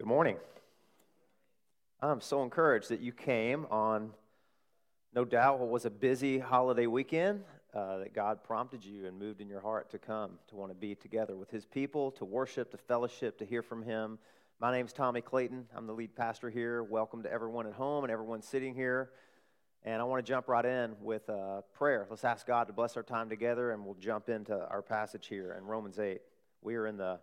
Good morning. I'm so encouraged that you came on, no doubt, what was a busy holiday weekend, uh, that God prompted you and moved in your heart to come, to want to be together with His people, to worship, to fellowship, to hear from Him. My name's Tommy Clayton. I'm the lead pastor here. Welcome to everyone at home and everyone sitting here. And I want to jump right in with uh, prayer. Let's ask God to bless our time together, and we'll jump into our passage here in Romans 8. We are in the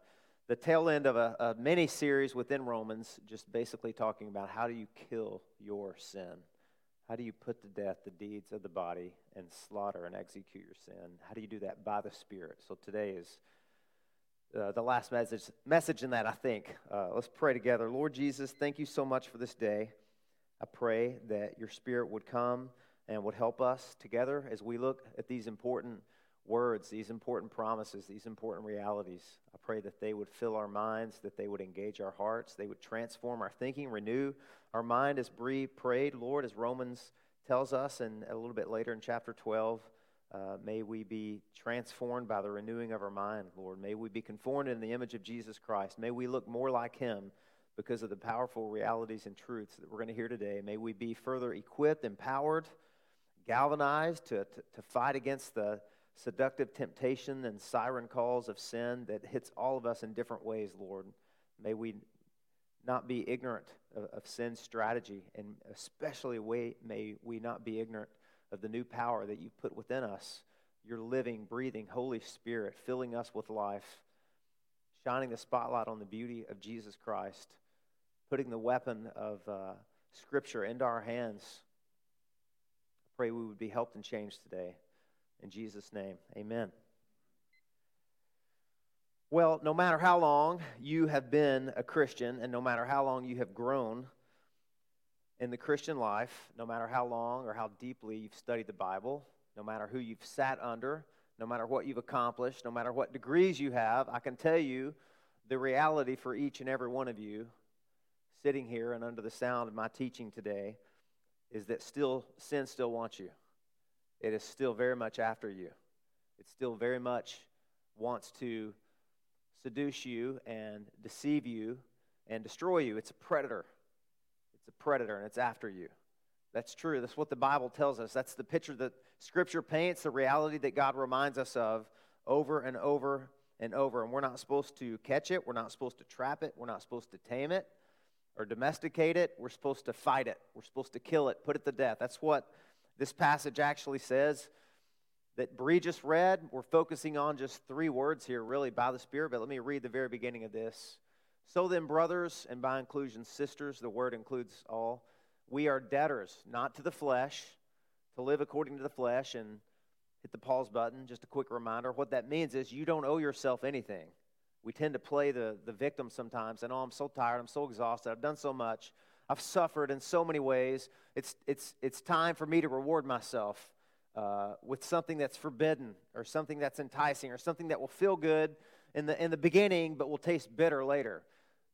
the tail end of a, a mini series within Romans, just basically talking about how do you kill your sin? How do you put to death the deeds of the body and slaughter and execute your sin? How do you do that by the Spirit? So today is uh, the last message, message in that, I think. Uh, let's pray together. Lord Jesus, thank you so much for this day. I pray that your Spirit would come and would help us together as we look at these important words, these important promises, these important realities. I pray that they would fill our minds, that they would engage our hearts, they would transform our thinking, renew our mind as Bree prayed, Lord, as Romans tells us, and a little bit later in chapter 12. Uh, may we be transformed by the renewing of our mind, Lord. May we be conformed in the image of Jesus Christ. May we look more like Him because of the powerful realities and truths that we're going to hear today. May we be further equipped, empowered, galvanized to, to, to fight against the, seductive temptation and siren calls of sin that hits all of us in different ways, Lord. May we not be ignorant of, of sin's strategy, and especially we, may we not be ignorant of the new power that you've put within us, your living, breathing Holy Spirit, filling us with life, shining the spotlight on the beauty of Jesus Christ, putting the weapon of uh, Scripture into our hands. I pray we would be helped and changed today. In Jesus' name, amen. Well, no matter how long you have been a Christian, and no matter how long you have grown in the Christian life, no matter how long or how deeply you've studied the Bible, no matter who you've sat under, no matter what you've accomplished, no matter what degrees you have, I can tell you the reality for each and every one of you sitting here and under the sound of my teaching today is that still sin still wants you it is still very much after you. It still very much wants to seduce you and deceive you and destroy you. It's a predator. It's a predator and it's after you. That's true. That's what the Bible tells us. That's the picture that Scripture paints, the reality that God reminds us of over and over and over. And we're not supposed to catch it. We're not supposed to trap it. We're not supposed to tame it or domesticate it. We're supposed to fight it. We're supposed to kill it, put it to death. That's what this passage actually says that Bree just read. We're focusing on just three words here, really, by the Spirit, but let me read the very beginning of this. So then, brothers, and by inclusion, sisters, the word includes all, we are debtors, not to the flesh, to live according to the flesh, and hit the pause button. Just a quick reminder. What that means is you don't owe yourself anything. We tend to play the, the victim sometimes, and oh, I'm so tired, I'm so exhausted, I've done so much. I've suffered in so many ways. It's, it's, it's time for me to reward myself uh, with something that's forbidden or something that's enticing or something that will feel good in the, in the beginning but will taste bitter later.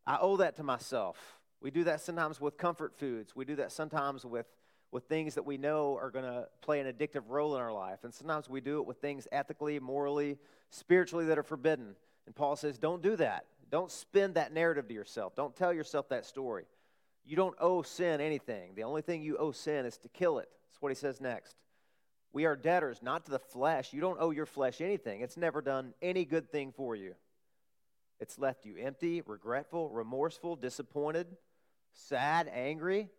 I owe that to myself. We do that sometimes with comfort foods. We do that sometimes with, with things that we know are going to play an addictive role in our life. And sometimes we do it with things ethically, morally, spiritually that are forbidden. And Paul says, don't do that. Don't spin that narrative to yourself. Don't tell yourself that story. You don't owe sin anything. The only thing you owe sin is to kill it. That's what he says next. We are debtors, not to the flesh. You don't owe your flesh anything. It's never done any good thing for you. It's left you empty, regretful, remorseful, disappointed, sad, angry.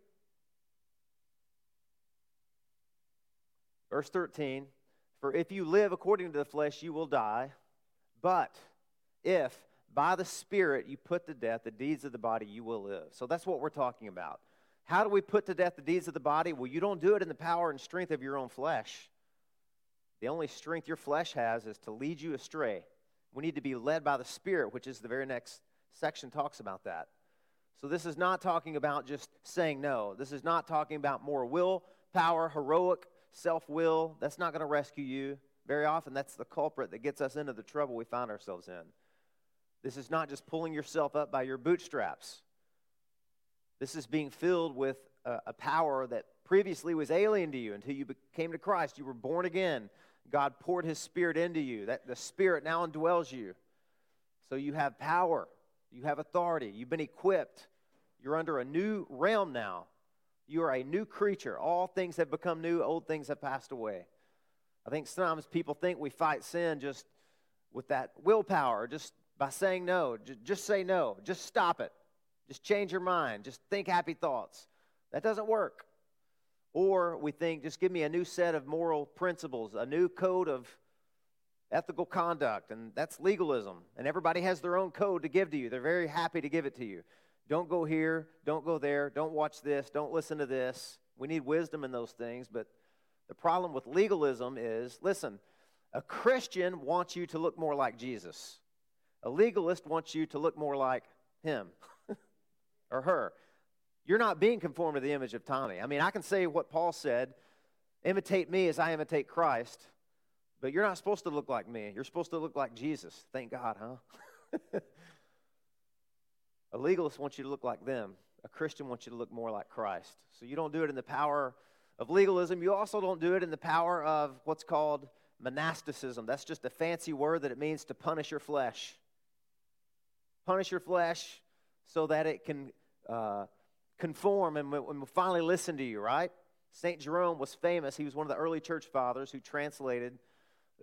Verse 13 For if you live according to the flesh, you will die. But if by the Spirit you put to death the deeds of the body, you will live. So that's what we're talking about. How do we put to death the deeds of the body? Well, you don't do it in the power and strength of your own flesh. The only strength your flesh has is to lead you astray. We need to be led by the Spirit, which is the very next section talks about that. So this is not talking about just saying no. This is not talking about more will, power, heroic self will. That's not going to rescue you. Very often, that's the culprit that gets us into the trouble we find ourselves in. This is not just pulling yourself up by your bootstraps. This is being filled with a, a, power that previously was alien to you until you came to Christ. You were born again. God poured his spirit into you. That the spirit now indwells you. So you have power. You have authority. You've been equipped You're under a new realm now. You are a new creature. All things have become new, old things have passed away. I think sometimes people think we fight sin just with that willpower, just by saying no. Just say no. Just stop it. Just change your mind. Just think happy thoughts. That doesn't work. Or we think, just give me a new set of moral principles, a new code of ethical conduct, and that's legalism. And everybody has their own code to give to you. They're very happy to give it to you. Don't go here, don't go there, don't watch this, don't listen to this. We need wisdom in those things, but the problem with legalism is listen, a Christian wants you to look more like Jesus. A legalist wants you to look more like him or her. You're not being conformed to the image of Tommy. I mean, I can say what Paul said imitate me as I imitate Christ, but you're not supposed to look like me. You're supposed to look like Jesus. Thank God, huh? A legalist wants you to look like them. A Christian wants you to look more like Christ. So you don't do it in the power of legalism. You also don't do it in the power of what's called monasticism. That's just a fancy word that it means to punish your flesh. Punish your flesh so that it can uh, conform and we finally listen to you, right? St. Jerome was famous. He was one of the early church fathers who translated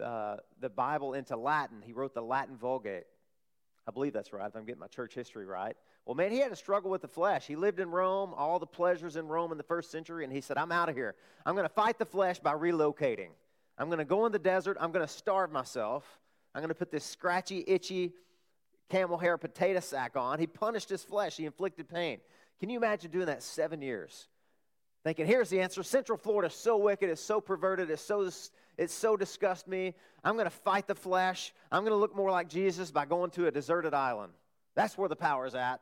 uh, the Bible into Latin. He wrote the Latin Vulgate. I believe that's right, if I'm getting my church history right. Well, man, he had a struggle with the flesh. He lived in Rome, all the pleasures in Rome in the first century, and he said, I'm out of here. I'm going to fight the flesh by relocating. I'm going to go in the desert. I'm going to starve myself. I'm going to put this scratchy, itchy camel hair potato sack on. He punished his flesh, he inflicted pain. Can you imagine doing that seven years? Thinking, here's the answer Central Florida is so wicked, it's so perverted, it's so it so disgusts me. I'm going to fight the flesh. I'm going to look more like Jesus by going to a deserted island. That's where the power is at.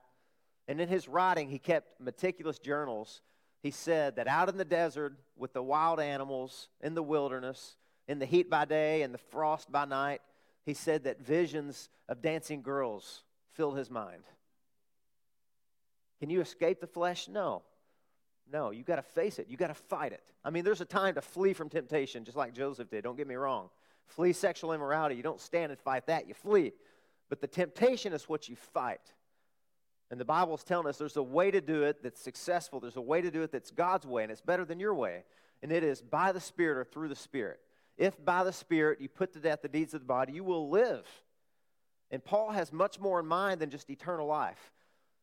And in his writing, he kept meticulous journals. He said that out in the desert with the wild animals, in the wilderness, in the heat by day and the frost by night, he said that visions of dancing girls filled his mind. Can you escape the flesh? No. No, you got to face it. You got to fight it. I mean, there's a time to flee from temptation, just like Joseph did. Don't get me wrong. Flee sexual immorality. You don't stand and fight that, you flee. But the temptation is what you fight. And the Bible is telling us there's a way to do it that's successful. There's a way to do it that's God's way, and it's better than your way. And it is by the Spirit or through the Spirit. If by the Spirit you put to death the deeds of the body, you will live. And Paul has much more in mind than just eternal life.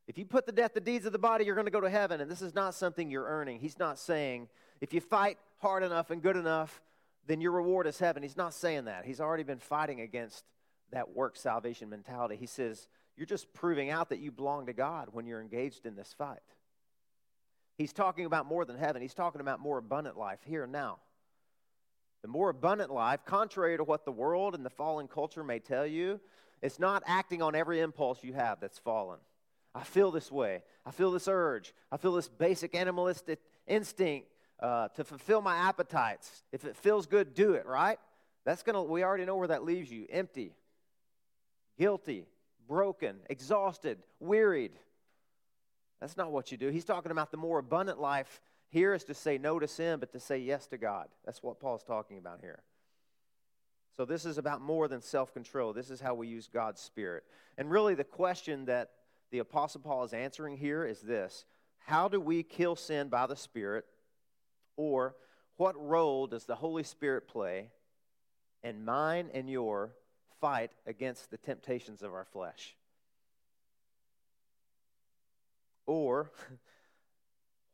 If you put to death the deeds of the body, you're going to go to heaven. And this is not something you're earning. He's not saying, if you fight hard enough and good enough, then your reward is heaven. He's not saying that. He's already been fighting against that work salvation mentality. He says, you're just proving out that you belong to God when you're engaged in this fight. He's talking about more than heaven, he's talking about more abundant life here and now. The more abundant life, contrary to what the world and the fallen culture may tell you, it's not acting on every impulse you have that's fallen. I feel this way. I feel this urge. I feel this basic animalistic instinct uh, to fulfill my appetites. If it feels good, do it, right? That's going to, we already know where that leaves you empty, guilty, broken, exhausted, wearied. That's not what you do. He's talking about the more abundant life here is to say no to sin, but to say yes to God. That's what Paul's talking about here. So, this is about more than self control. This is how we use God's Spirit. And really, the question that the Apostle Paul is answering here is this How do we kill sin by the Spirit? Or what role does the Holy Spirit play in mine and your fight against the temptations of our flesh? Or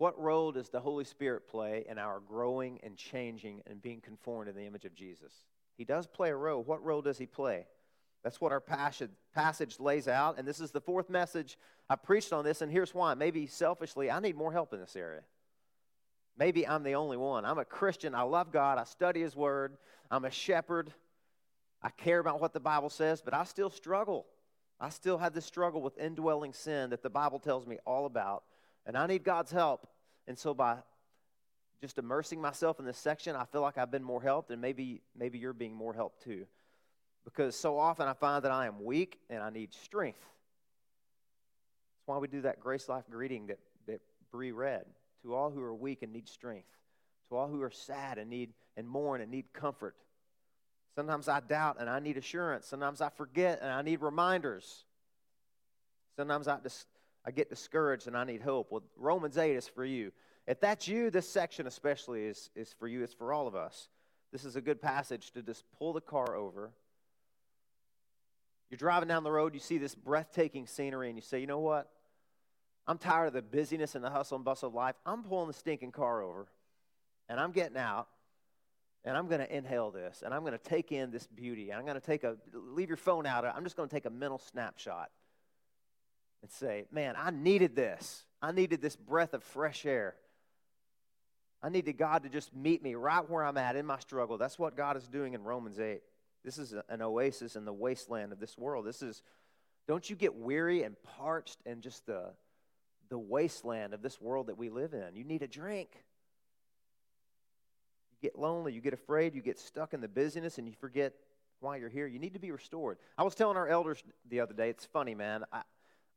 what role does the Holy Spirit play in our growing and changing and being conformed to the image of Jesus? He does play a role. What role does he play? That's what our passage, passage lays out. And this is the fourth message I preached on this. And here's why. Maybe selfishly, I need more help in this area. Maybe I'm the only one. I'm a Christian. I love God. I study His Word. I'm a shepherd. I care about what the Bible says, but I still struggle. I still have this struggle with indwelling sin that the Bible tells me all about. And I need God's help. And so by just immersing myself in this section, I feel like I've been more helped, and maybe, maybe you're being more helped too because so often I find that I am weak and I need strength. That's why we do that GraceLife greeting that, that Bree read. To all who are weak and need strength, to all who are sad and need and mourn and need comfort. Sometimes I doubt and I need assurance. Sometimes I forget and I need reminders. Sometimes I just I get discouraged and I need hope. Well, Romans 8 is for you. If that's you, this section especially is, is for you. It's for all of us. This is a good passage to just pull the car over. You're driving down the road, you see this breathtaking scenery, and you say, you know what? I'm tired of the busyness and the hustle and bustle of life. I'm pulling the stinking car over, and I'm getting out, and I'm going to inhale this, and I'm going to take in this beauty. And I'm going to take a, leave your phone out. I'm just going to take a mental snapshot and say, man, I needed this. I needed this breath of fresh air. I needed God to just meet me right where I'm at in my struggle. That's what God is doing in Romans 8. This is an oasis in the wasteland of this world. This is, don't you get weary and parched and just the, the wasteland of this world that we live in? You need a drink. You get lonely, you get afraid, you get stuck in the busyness, and you forget why you're here. You need to be restored. I was telling our elders the other day, it's funny, man. I,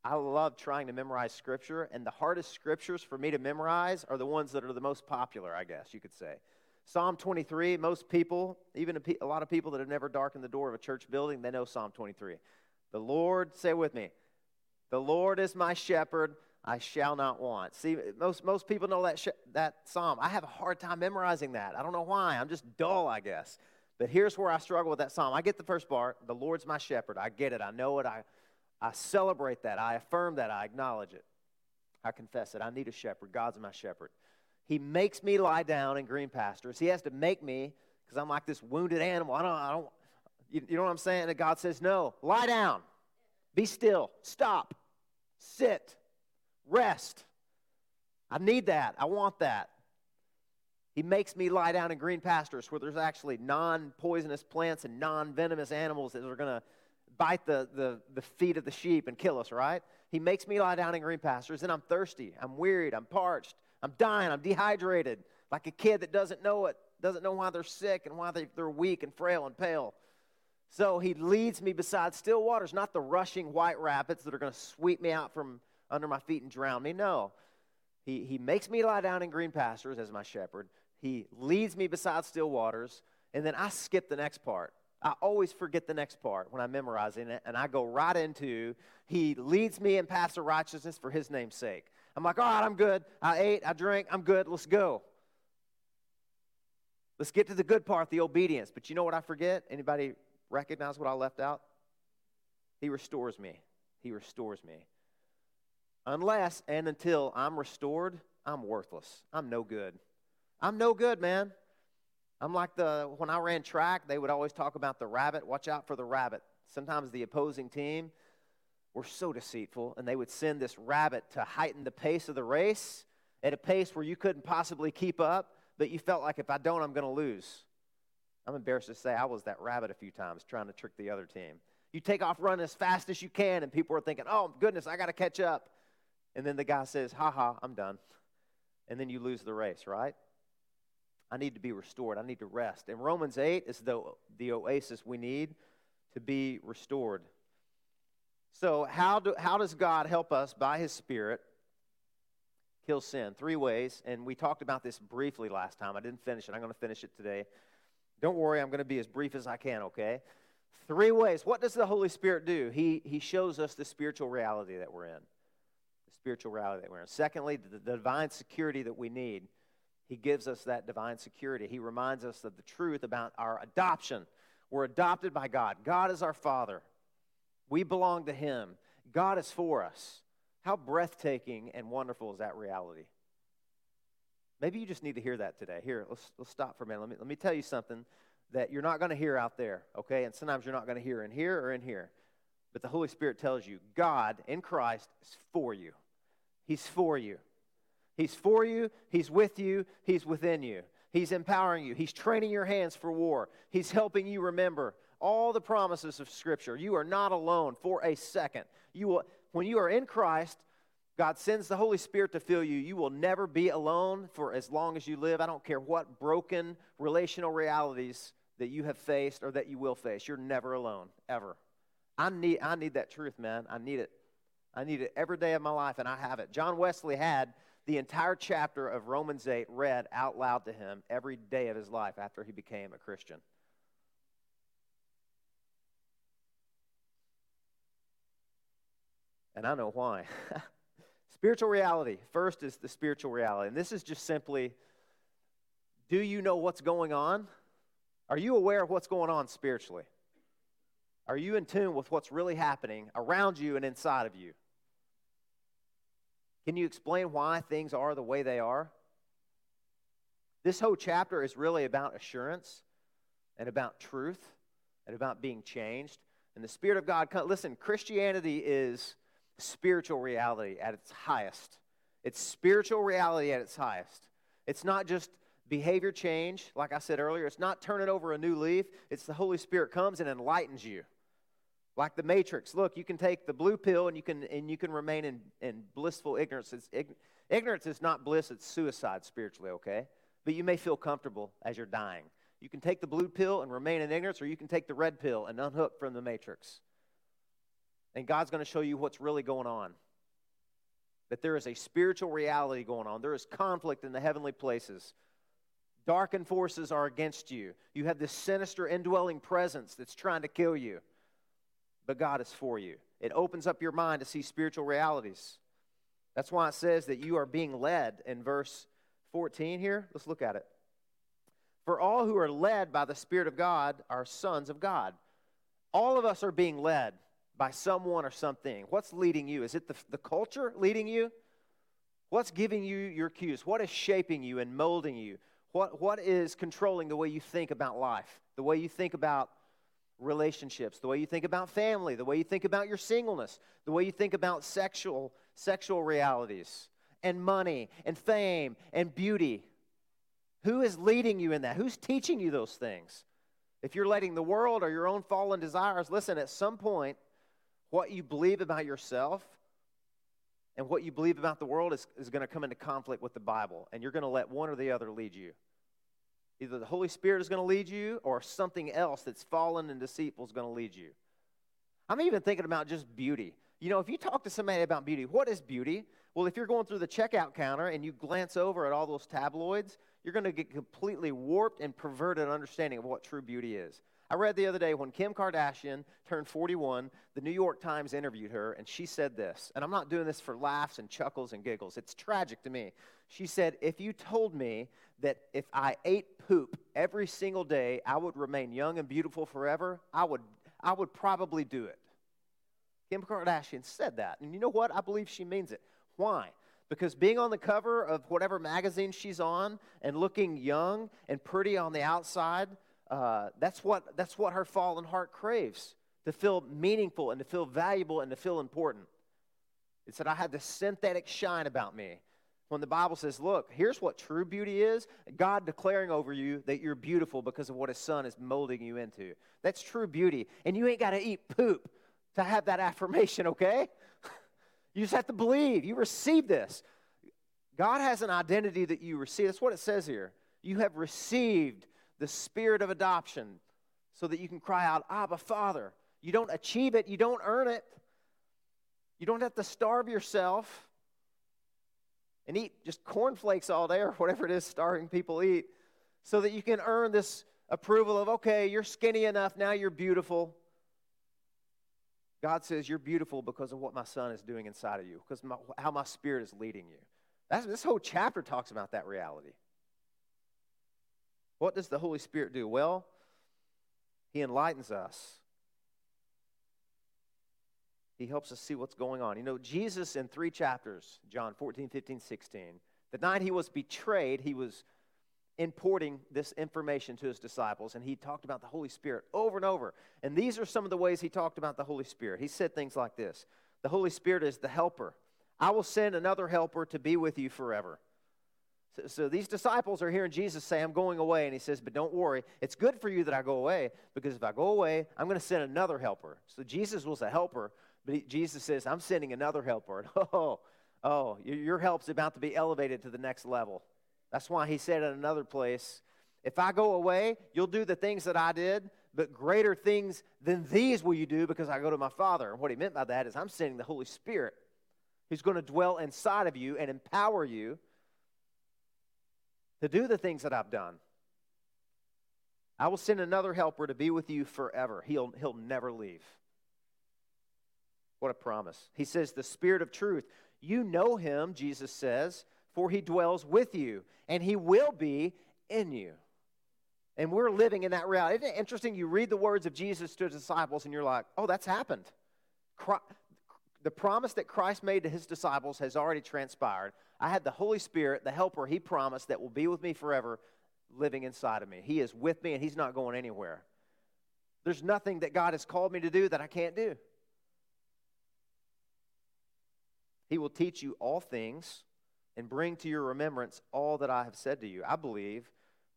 I love trying to memorize scripture, and the hardest scriptures for me to memorize are the ones that are the most popular, I guess you could say. Psalm 23, most people, even a, a, lot of people that have never darkened the door of a church building, they know Psalm 23. The Lord, say with me, the Lord is my shepherd, I shall not want. See, most, most people know that, sh- that psalm. I have a hard time memorizing that. I don't know why. I'm just dull, I guess. But here's where I struggle with that psalm. I get the first part, the Lord's my shepherd. I get it. I know it. I, I celebrate that. I affirm that. I acknowledge it. I confess it. I need a shepherd. God's my shepherd. He makes me lie down in green pastures. He has to make me because I'm like this wounded animal. I don't, I don't, you, you know what I'm saying? And God says, no, lie down, be still, stop, sit, rest. I need that. I want that. He makes me lie down in green pastures where there's actually non poisonous plants and non venomous animals that are going to bite the, the, the feet of the sheep and kill us, right? He makes me lie down in green pastures, and I'm thirsty, I'm wearied, I'm parched, I'm dying, I'm dehydrated, like a kid that doesn't know it, doesn't know why they're sick and why they, they're weak and frail and pale. So he leads me beside still waters, not the rushing white rapids that are going to sweep me out from under my feet and drown me. No. He, he makes me lie down in green pastures as my shepherd. He leads me beside still waters. And then I skip the next part. I always forget the next part when I'm memorizing it, and I go right into He leads me in paths of righteousness for His name's sake. I'm like, all right, I'm good. I ate, I drank, I'm good. Let's go. Let's get to the good part, the obedience. But you know what I forget? Anybody recognize what I left out? He restores me. He restores me. Unless and until I'm restored, I'm worthless. I'm no good. I'm no good, man. I'm like the, when I ran track, they would always talk about the rabbit. Watch out for the rabbit. Sometimes the opposing team were so deceitful, and they would send this rabbit to heighten the pace of the race at a pace where you couldn't possibly keep up, but you felt like if I don't, I'm going to lose. I'm embarrassed to say I was that rabbit a few times trying to trick the other team. You take off running as fast as you can, and people are thinking, oh, goodness, I got to catch up. And then the guy says, ha ha, I'm done. And then you lose the race, right? I need to be restored. I need to rest. And Romans 8 is the, the oasis we need to be restored. So, how, do, how does God help us by His Spirit kill sin? Three ways. And we talked about this briefly last time. I didn't finish it. I'm going to finish it today. Don't worry, I'm going to be as brief as I can, okay? Three ways. What does the Holy Spirit do? He, he shows us the spiritual reality that we're in. The spiritual reality that we're in. Secondly, the, the divine security that we need. He gives us that divine security. He reminds us of the truth about our adoption. We're adopted by God. God is our Father. We belong to Him. God is for us. How breathtaking and wonderful is that reality? Maybe you just need to hear that today. Here, let's, let's stop for a minute. Let me, let me tell you something that you're not going to hear out there, okay? And sometimes you're not going to hear in here or in here. But the Holy Spirit tells you God in Christ is for you. He's for you. He's for you, He's with you, He's within you. He's empowering you, He's training your hands for war, He's helping you remember all the promises of Scripture. You are not alone for a second. You will, when you are in Christ, God sends the Holy Spirit to fill you. You will never be alone for as long as you live. I don't care what broken relational realities that you have faced or that you will face. You're never alone, ever. I need, I need that truth, man. I need it. I need it every day of my life, and I have it. John Wesley had the entire chapter of Romans 8 read out loud to him every day of his life after he became a Christian. And I know why. Spiritual reality. First is the spiritual reality. And this is just simply do you know what's going on? Are you aware of what's going on spiritually? Are you in tune with what's really happening around you and inside of you? Can you explain why things are the way they are? This whole chapter is really about assurance and about truth and about being changed. And the Spirit of God, listen, Christianity is spiritual reality at its highest. It's spiritual reality at its highest. It's not just behavior change, like I said earlier. It's not turning over a new leaf. It's the Holy Spirit comes and enlightens you. Like the Matrix. Look, you can take the blue pill and you can, and you can remain in, in blissful ignorance. Ignorance is not bliss, it's suicide spiritually, okay? But you may feel comfortable as you're dying. You can take the blue pill and remain in ignorance, or you can take the red pill and unhook from the Matrix. And God's going to show you what's really going on. That there is a spiritual reality going on, there is conflict in the heavenly places. Darkened forces are against you. You have this sinister indwelling presence that's trying to kill you but God is for you. It opens up your mind to see spiritual realities. That's why it says that you are being led in verse 14 here. Let's look at it. For all who are led by the Spirit of God are sons of God. All of us are being led by someone or something. What's leading you? Is it the, the culture leading you? What's giving you your cues? What is shaping you and molding you? What, what is controlling the way you think about life, the way you think about relationships, the way you think about family, the way you think about your singleness, the way you think about sexual sexual realities and money and fame and beauty. Who is leading you in that? Who's teaching you those things? If you're letting the world or your own fallen desires, listen, at some point, what you believe about yourself and what you believe about the world is, is going to come into conflict with the Bible, and you're going to let one or the other lead you. Either the Holy Spirit is going to lead you or something else that's fallen and deceitful is going to lead you. I'm even thinking about just beauty. You know, if you talk to somebody about beauty, what is beauty? Well, if you're going through the checkout counter and you glance over at all those tabloids, you're going to get completely warped and perverted understanding of what true beauty is. I read the other day when Kim Kardashian turned 41, the New York Times interviewed her, and she said this, and I'm not doing this for laughs and chuckles and giggles. It's tragic to me. She said, If you told me that if I ate poop every single day, I would remain young and beautiful forever, I would, I would probably do it. Kim Kardashian said that. And you know what? I believe she means it. Why? Because being on the cover of whatever magazine she's on and looking young and pretty on the outside, uh, that's, what, that's what her fallen heart craves to feel meaningful and to feel valuable and to feel important. It said, I had this synthetic shine about me. When the Bible says, look, here's what true beauty is God declaring over you that you're beautiful because of what His Son is molding you into. That's true beauty. And you ain't got to eat poop to have that affirmation, okay? you just have to believe. You receive this. God has an identity that you receive. That's what it says here. You have received the spirit of adoption so that you can cry out, Abba, Father. You don't achieve it, you don't earn it. You don't have to starve yourself and eat just cornflakes all day or whatever it is starving people eat so that you can earn this approval of, okay, you're skinny enough, now you're beautiful. God says, You're beautiful because of what my son is doing inside of you, because my, how my spirit is leading you. That's, this whole chapter talks about that reality. What does the Holy Spirit do? Well, He enlightens us. He helps us see what's going on. You know, Jesus in three chapters, John 14, 15, 16, the night he was betrayed, he was importing this information to his disciples, and he talked about the Holy Spirit over and over. And these are some of the ways he talked about the Holy Spirit. He said things like this The Holy Spirit is the helper. I will send another helper to be with you forever. So, so, these disciples are hearing Jesus say, I'm going away. And he says, But don't worry. It's good for you that I go away because if I go away, I'm going to send another helper. So Jesus was a helper, but he, Jesus says, I'm sending another helper. And oh, oh, your help's about to be elevated to the next level. That's why he said in another place, If I go away, you'll do the things that I did, but greater things than these will you do because I go to my Father. And what he meant by that is, I'm sending the Holy Spirit who's going to dwell inside of you and empower you to do the things that I've done. I will send another helper to be with you forever. He'll, he'll never leave. What a promise. He says, The Spirit of truth. You know him, Jesus says, for he dwells with you, and he will be in you. And we're living in that reality. Isn't it interesting? You read the words of Jesus to his disciples, and you're like, oh, that's happened. The promise that Christ made to his disciples has already transpired. I had the Holy Spirit, the helper he promised that will be with me forever, living inside of me. He is with me, and he's not going anywhere. There's nothing that God has called me to do that I can't do. He will teach you all things and bring to your remembrance all that I have said to you. I believe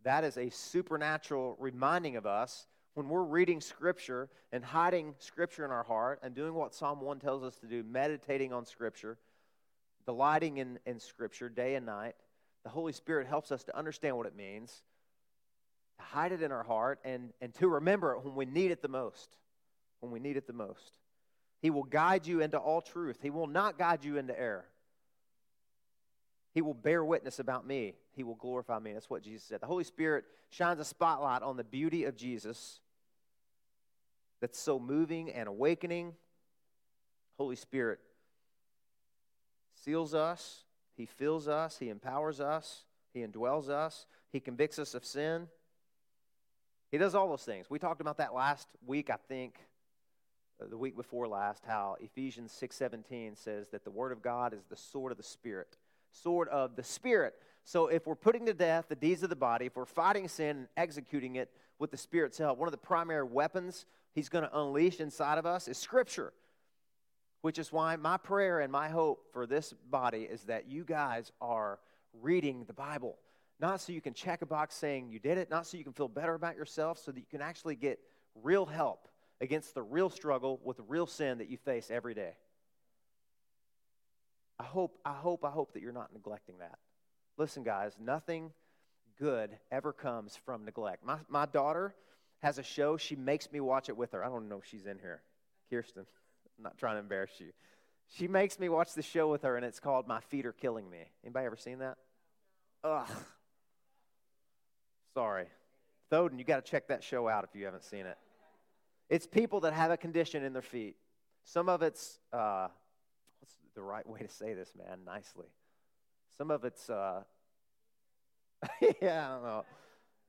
that is a supernatural reminding of us when we're reading Scripture and hiding Scripture in our heart and doing what Psalm 1 tells us to do, meditating on Scripture, delighting in, in Scripture day and night. The Holy Spirit helps us to understand what it means to hide it in our heart, and, and to remember it when we need it the most. When we need it the most. He will guide you into all truth. He will not guide you into error. He will bear witness about me. He will glorify me. That's what Jesus said. The Holy Spirit shines a spotlight on the beauty of Jesus that's so moving and awakening. Holy Spirit seals us, He fills us, He empowers us, He indwells us, He convicts us of sin. He does all those things. We talked about that last week, I think, uh, the week before last, how Ephesians 6:17 says that the word of God is the sword of the spirit. Sword of the spirit. So if we're putting to death the deeds of the body, if we're fighting sin and executing it with the spirit's help, one of the primary weapons he's going to unleash inside of us is scripture. Which is why my prayer and my hope for this body is that you guys are reading the Bible not so you can check a box saying you did it, not so you can feel better about yourself, so that you can actually get real help against the real struggle with the real sin that you face every day. I hope, I hope, I hope that you're not neglecting that. Listen, guys, nothing good ever comes from neglect. My, my daughter has a show. She makes me watch it with her. I don't know if she's in here. Kirsten, I'm not trying to embarrass you. She makes me watch the show with her, and it's called My Feet Are Killing Me. Anybody ever seen that? Ugh, Sorry. Thoden, you got to check that show out if you haven't seen it. It's people that have a condition in their feet. Some of it's, uh, what's the right way to say this, man, nicely? Some of it's, uh, yeah, I don't know.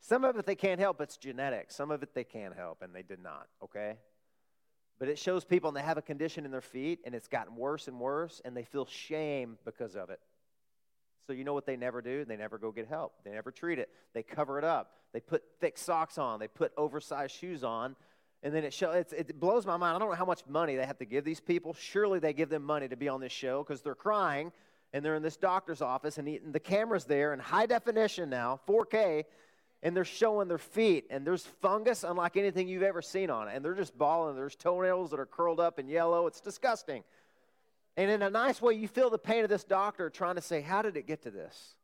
Some of it they can't help, it's genetic. Some of it they can't help, and they did not, okay? But it shows people and they have a condition in their feet, and it's gotten worse and worse, and they feel shame because of it. So you know what they never do? They never go get help. They never treat it. They cover it up. They put thick socks on. They put oversized shoes on. And then it show, it blows my mind. I don't know how much money they have to give these people. Surely they give them money to be on this show because they're crying and they're in this doctor's office and, he, and the camera's there in high definition now, 4K, and they're showing their feet and there's fungus unlike anything you've ever seen on it. And they're just bawling. There's toenails that are curled up and yellow. It's disgusting. And in a nice way, you feel the pain of this doctor trying to say, How did it get to this?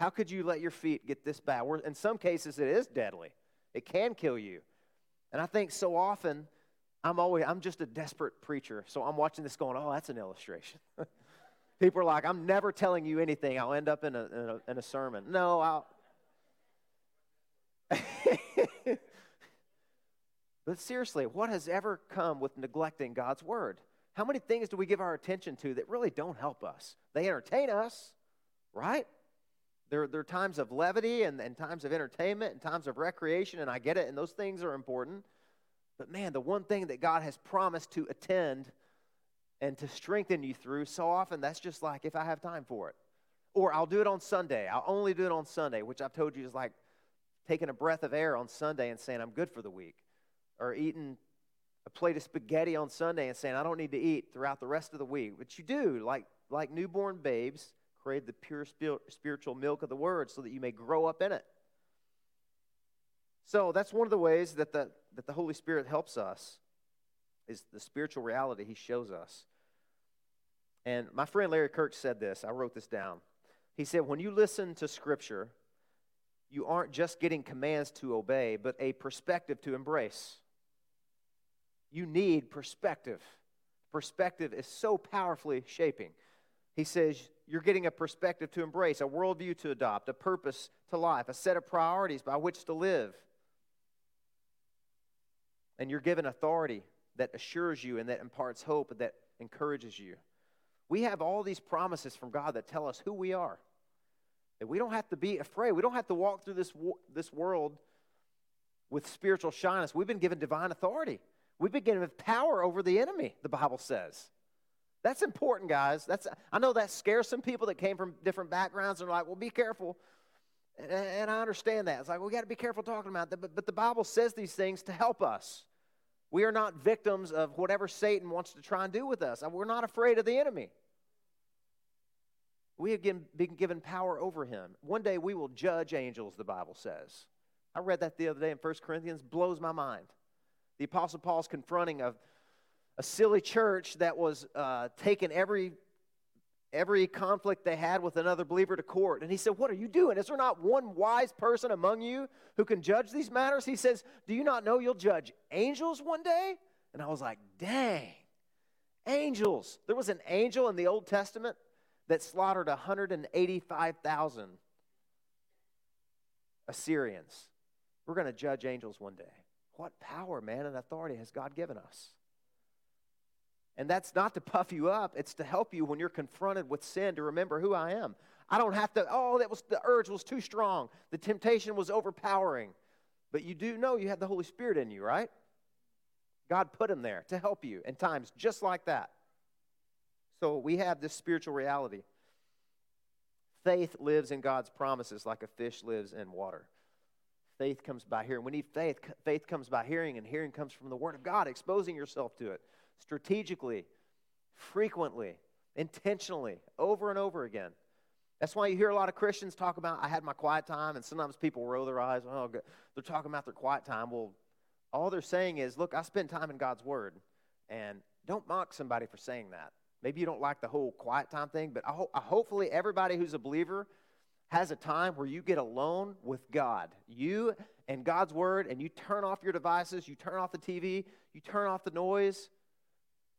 How could you let your feet get this bad? In some cases, it is deadly, it can kill you. And I think so often, I'm always, I'm just a desperate preacher. So I'm watching this going, Oh, that's an illustration. People are like, I'm never telling you anything. I'll end up in a, in a, in a sermon. No, I'll. but seriously, what has ever come with neglecting God's word? How many things do we give our attention to that really don't help us? They entertain us, right? There, there are times of levity and, and times of entertainment and times of recreation, and I get it, and those things are important. But man, the one thing that God has promised to attend and to strengthen you through, so often that's just like if I have time for it. Or I'll do it on Sunday. I'll only do it on Sunday, which I've told you is like taking a breath of air on Sunday and saying, I'm good for the week. Or eating a plate of spaghetti on Sunday and saying, I don't need to eat throughout the rest of the week. But you do, like, like newborn babes, crave the pure spiritual milk of the word so that you may grow up in it. So that's one of the ways that the, that the Holy Spirit helps us, is the spiritual reality he shows us. And my friend Larry Kirk said this. I wrote this down. He said, When you listen to Scripture, you aren't just getting commands to obey, but a perspective to embrace you need perspective. Perspective is so powerfully shaping. He says, You're getting a perspective to embrace, a worldview to adopt, a purpose to life, a set of priorities by which to live. And you're given authority that assures you and that imparts hope, and that encourages you. We have all these promises from God that tell us who we are. We don't have to be afraid. We don't have to walk through this, this world with spiritual shyness. We've been given divine authority. We've been given power over the enemy, the Bible says. That's important, guys. That's, I know that scares some people that came from different backgrounds and are like, well, be careful. And, and I understand that. It's like, we got to be careful talking about that. But, but the Bible says these things to help us. We are not victims of whatever Satan wants to try and do with us. We're not afraid of the enemy. We have been given power over him. One day we will judge angels, the Bible says. I read that the other day in 1 Corinthians, blows my mind. The Apostle Paul's confronting a, a silly church that was uh, taking every every conflict they had with another believer to court. And he said, What are you doing? Is there not one wise person among you who can judge these matters? He says, Do you not know you'll judge angels one day? And I was like, Dang, angels. There was an angel in the Old Testament that slaughtered 185,000 Assyrians. We're going to judge angels one day. What power, man, and authority has God given us? And that's not to puff you up, it's to help you when you're confronted with sin to remember who I am. I don't have to, oh, that was the urge was too strong. The temptation was overpowering. But you do know you have the Holy Spirit in you, right? God put him there to help you in times just like that. So we have this spiritual reality. Faith lives in God's promises like a fish lives in water. Faith comes by hearing. We need faith. Faith comes by hearing, and hearing comes from the Word of God, exposing yourself to it strategically, frequently, intentionally, over and over again. That's why you hear a lot of Christians talk about, I had my quiet time, and sometimes people roll their eyes, oh, they're talking about their quiet time. Well, all they're saying is, look, I spend time in God's Word, and don't mock somebody for saying that. Maybe you don't like the whole quiet time thing, but I ho- I hopefully everybody who's a believer has a time where you get alone with God. You and God's Word, and you turn off your devices, you turn off the TV, you turn off the noise,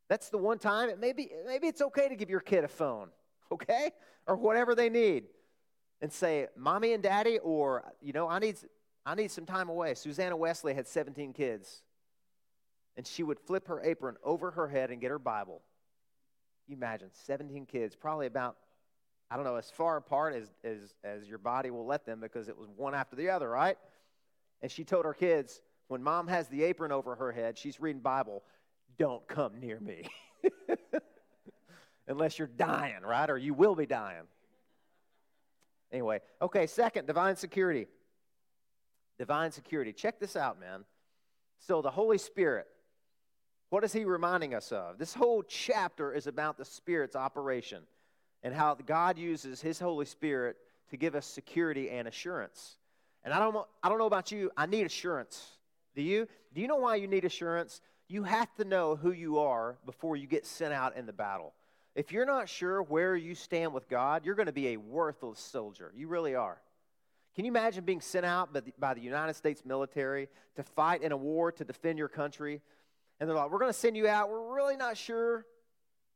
that's the one time. Maybe, maybe it's okay to give your kid a phone, okay? Or whatever they need. And say, Mommy and Daddy, or, you know, I need, I need some time away. Susanna Wesley had 17 kids. And she would flip her apron over her head and get her Bible. You imagine 17 kids, probably about, I don't know, as far apart as, as, as your body will let them because it was one after the other, right? And she told her kids, when mom has the apron over her head, she's reading Bible don't come near me. Unless you're dying, right? Or you will be dying. Anyway, okay, second, divine security. Divine security. Check this out, man. So, the Holy Spirit, what is he reminding us of? This whole chapter is about the Spirit's operation and how God uses his Holy Spirit to give us security and assurance. And I don't, I don't know about you, I need assurance. Do you? Do you know why you need assurance? you have to know who you are before you get sent out in the battle. If you're not sure where you stand with God, you're going to be a worthless soldier. You really are. Can you imagine being sent out by the, by the United States military to fight in a war to defend your country? And they're like, we're going to send you out. We're really not sure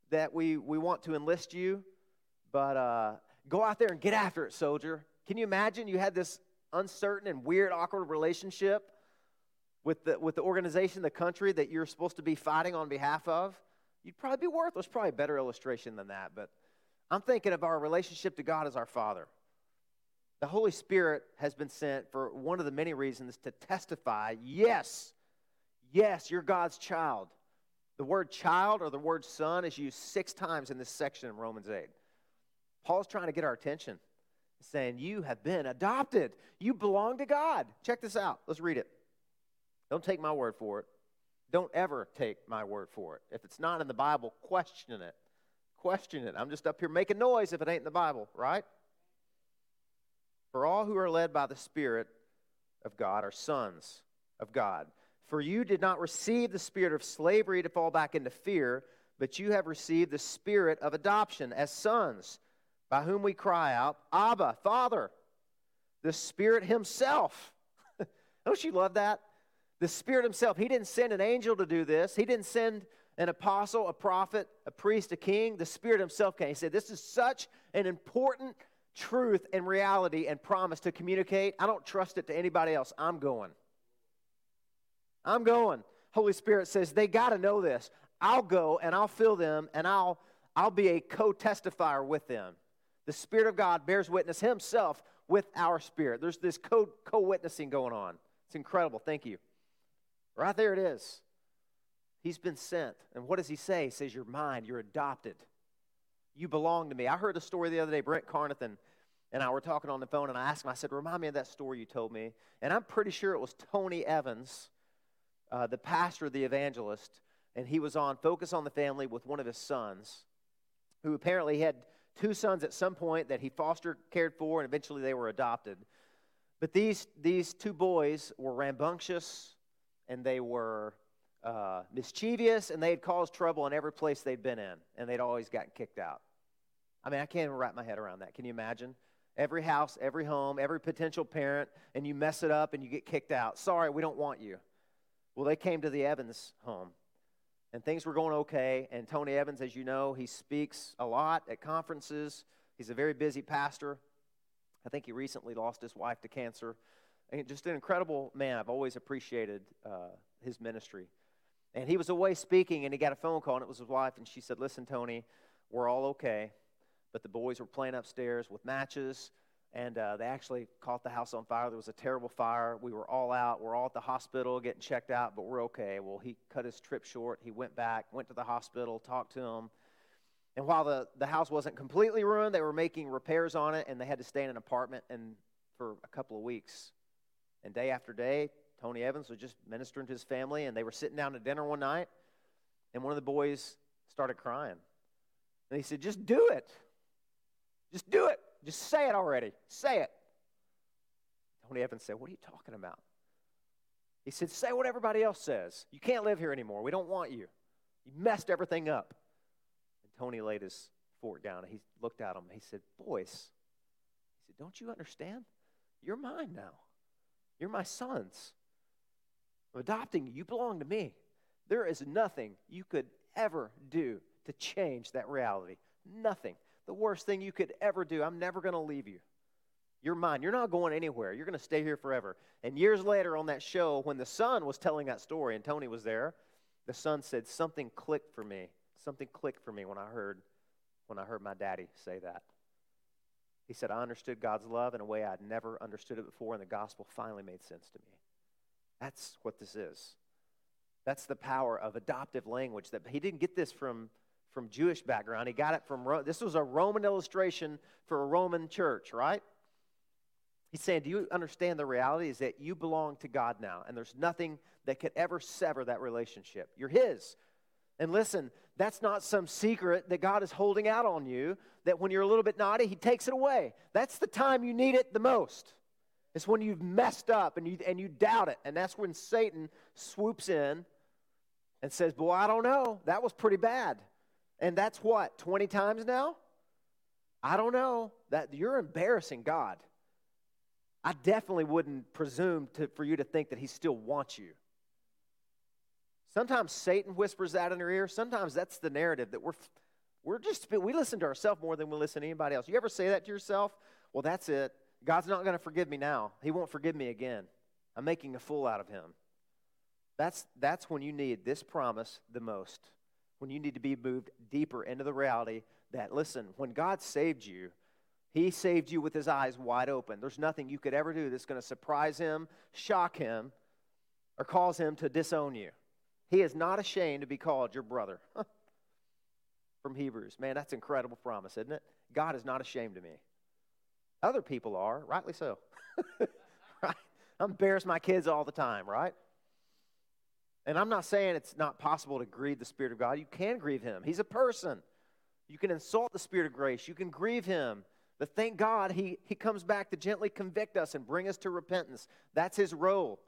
that we, we want to enlist you, but uh, go out there and get after it, soldier. Can you imagine you had this uncertain and weird, awkward relationship with the, with the organization, the country that you're supposed to be fighting on behalf of, you'd probably be worthless. Probably a better illustration than that. But I'm thinking of our relationship to God as our Father. The Holy Spirit has been sent for one of the many reasons to testify yes, yes, you're God's child. The word child or the word son is used six times in this section in Romans 8. Paul's trying to get our attention, saying, You have been adopted. You belong to God. Check this out. Let's read it. Don't take my word for it. Don't ever take my word for it. If it's not in the Bible, question it. Question it. I'm just up here making noise if it ain't in the Bible, right? For all who are led by the Spirit of God are sons of God. For you did not receive the spirit of slavery to fall back into fear, but you have received the spirit of adoption as sons, by whom we cry out, Abba, Father. The Spirit Himself. Don't you love that? The Spirit Himself, He didn't send an angel to do this. He didn't send an apostle, a prophet, a priest, a king. The Spirit Himself came. He said, This is such an important truth and reality and promise to communicate. I don't trust it to anybody else. I'm going. I'm going. Holy Spirit says, They got to know this. I'll go and I'll fill them and I'll. I'll be a co testifier with them. The Spirit of God bears witness Himself with our spirit. There's this co witnessing going on. It's incredible. Thank you. Right there it is. He's been sent. And what does He say? He says, You're mine, you're adopted. You belong to me. I heard a story the other day. Brent Carnathan and I were talking on the phone, and I asked him, I said, Remind me of that story you told me. And I'm pretty sure it was Tony Evans, uh, the pastor, the evangelist, and he was on Focus on the Family with one of his sons, who apparently had two sons at some point that he foster cared for, and eventually they were adopted. But these, these two boys were rambunctious, and they were uh, mischievous, and they had caused trouble in every place they'd been in, and they'd always gotten kicked out. I mean, I can't even wrap my head around that. Can you imagine? Every house, every home, every potential parent, and you mess it up and you get kicked out. Sorry, we don't want you. Well, they came to the Evans home, and things were going okay. And Tony Evans, as you know, he speaks a lot at conferences. He's a very busy pastor. I think he recently lost his wife to cancer. And just an incredible man. I've always appreciated uh, his ministry. And he was away speaking, and he got a phone call, and it was his wife, and she said, Listen, Tony, we're all okay but the boys were playing upstairs with matches, and uh, they actually caught the house on fire. There was a terrible fire. We were all out. We're all at the hospital getting checked out, but we're okay. Well, he cut his trip short. He went back, went to the hospital, talked to him. And while the, the house wasn't completely ruined, they were making repairs on it, and they had to stay in an apartment and for a couple of weeks. And day after day, Tony Evans was just ministering to his family, and they were sitting down to dinner one night, and one of the boys started crying. And he said, Just do it. Just do it. Just say it already. Say it. Tony Evans said, What are you talking about? He said, Say what everybody else says. You can't live here anymore. We don't want you. You messed everything up. And Tony laid his fork down and he looked at him. He said, Boys, he said, Don't you understand? You're mine now. You're my sons. I'm adopting you. You belong to me. There is nothing you could ever do to change that reality. Nothing the worst thing you could ever do. I'm never going to leave you. You're mine. You're not going anywhere. You're going to stay here forever. And years later on that show, when the son was telling that story and Tony was there, the son said, Something clicked for me. Something clicked for me when I heard when I heard my daddy say that. He said, I understood God's love in a way I'd never understood it before, and the gospel finally made sense to me. That's what this is. That's the power of adoptive language. That he didn't get this from from Jewish background. He got it from Rome. This was a Roman illustration for a Roman church, right? He's saying, Do you understand the reality is that you belong to God now, and there's nothing that could ever sever that relationship. You're His. And listen, that's not some secret that God is holding out on you, that when you're a little bit naughty, He takes it away. That's the time you need it the most. It's when you've messed up and you, and you doubt it. And that's when Satan swoops in and says, Boy, I don't know. That was pretty bad. And that's what, 20 times now? I don't know. That you're embarrassing God. I definitely wouldn't presume to, for you to think that he still wants you. Sometimes Satan whispers that in your ear. Sometimes that's the narrative that we're we're just we listen to ourselves more than we listen to anybody else. You ever say that to yourself? Well, that's it. God's not going to forgive me now. He won't forgive me again. I'm making a fool out of him. That's that's when you need this promise the most when you need to be moved deeper into the reality that, listen, when God saved you, He saved you with His eyes wide open. There's nothing you could ever do that's going to surprise Him, shock Him, or cause Him to disown you. He is not ashamed to be called your brother. From Hebrews. Man, that's incredible promise, isn't it? God is not ashamed of me. Other people are, rightly so. right? I embarrass my kids all the time, right? And I'm not saying it's not possible to grieve the Spirit of God. You can grieve Him, He's a person. You can insult the Spirit of grace, you can grieve Him. But thank God he, he comes back to gently convict us and bring us to repentance. That's His role,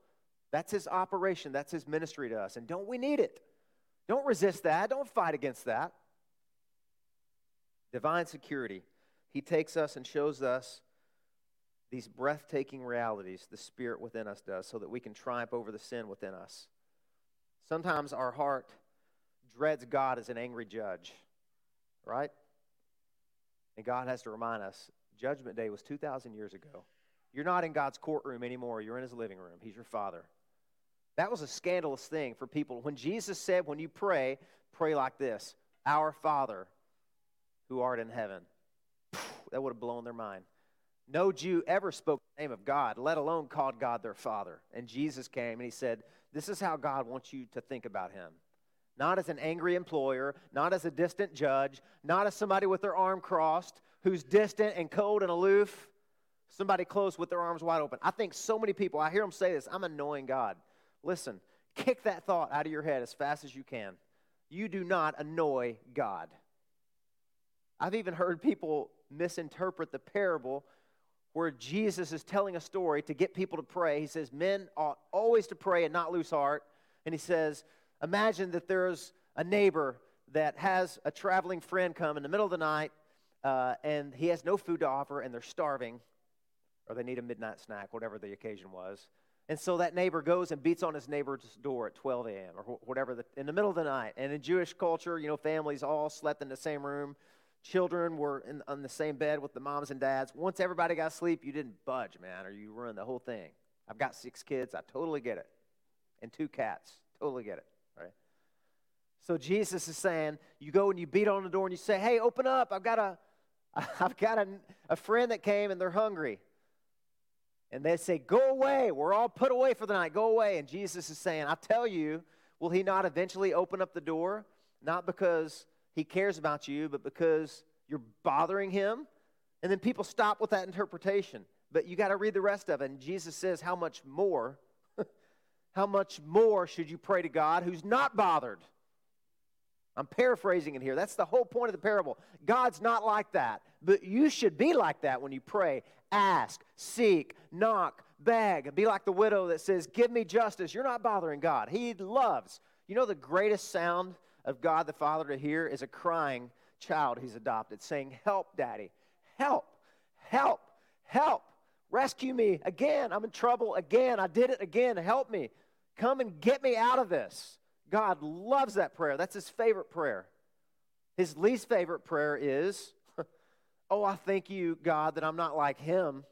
that's His operation, that's His ministry to us. And don't we need it? Don't resist that, don't fight against that. Divine security. He takes us and shows us these breathtaking realities the Spirit within us does so that we can triumph over the sin within us. Sometimes our heart dreads God as an angry judge, right? And God has to remind us Judgment Day was 2,000 years ago. You're not in God's courtroom anymore, you're in his living room. He's your father. That was a scandalous thing for people. When Jesus said, when you pray, pray like this Our Father, who art in heaven. That would have blown their mind. No Jew ever spoke the name of God, let alone called God their Father. And Jesus came and he said, This is how God wants you to think about him. Not as an angry employer, not as a distant judge, not as somebody with their arm crossed, who's distant and cold and aloof, somebody close with their arms wide open. I think so many people, I hear them say this I'm annoying God. Listen, kick that thought out of your head as fast as you can. You do not annoy God. I've even heard people misinterpret the parable where Jesus is telling a story to get people to pray. He says, Men ought always to pray and not lose heart. And he says, Imagine that there's a neighbor that has a traveling friend come in the middle of the night uh, and he has no food to offer and they're starving or they need a midnight snack, whatever the occasion was. And so that neighbor goes and beats on his neighbor's door at 12 a.m. or whatever, the, in the middle of the night. And in Jewish culture, you know, families all slept in the same room. Children were in, on the same bed with the moms and dads. Once everybody got asleep, you didn't budge, man, or you ruined the whole thing. I've got six kids. I totally get it. And two cats. Totally get it, right? So Jesus is saying, you go and you beat on the door and you say, hey, open up. I've got a, I've got a, a friend that came and they're hungry. And they say, Go away. We're all put away for the night. Go away. And Jesus is saying, I tell you, will he not eventually open up the door? Not because he cares about you, but because you're bothering him. And then people stop with that interpretation. But you got to read the rest of it. And Jesus says, How much more? how much more should you pray to God who's not bothered? I'm paraphrasing it here. That's the whole point of the parable. God's not like that, but you should be like that when you pray. Ask, seek, knock, beg. Be like the widow that says, Give me justice. You're not bothering God. He loves. You know, the greatest sound of God the Father to hear is a crying child he's adopted saying, Help, Daddy. Help, help, help. Rescue me again. I'm in trouble again. I did it again. Help me. Come and get me out of this. God loves that prayer. That's his favorite prayer. His least favorite prayer is, Oh, I thank you, God, that I'm not like him.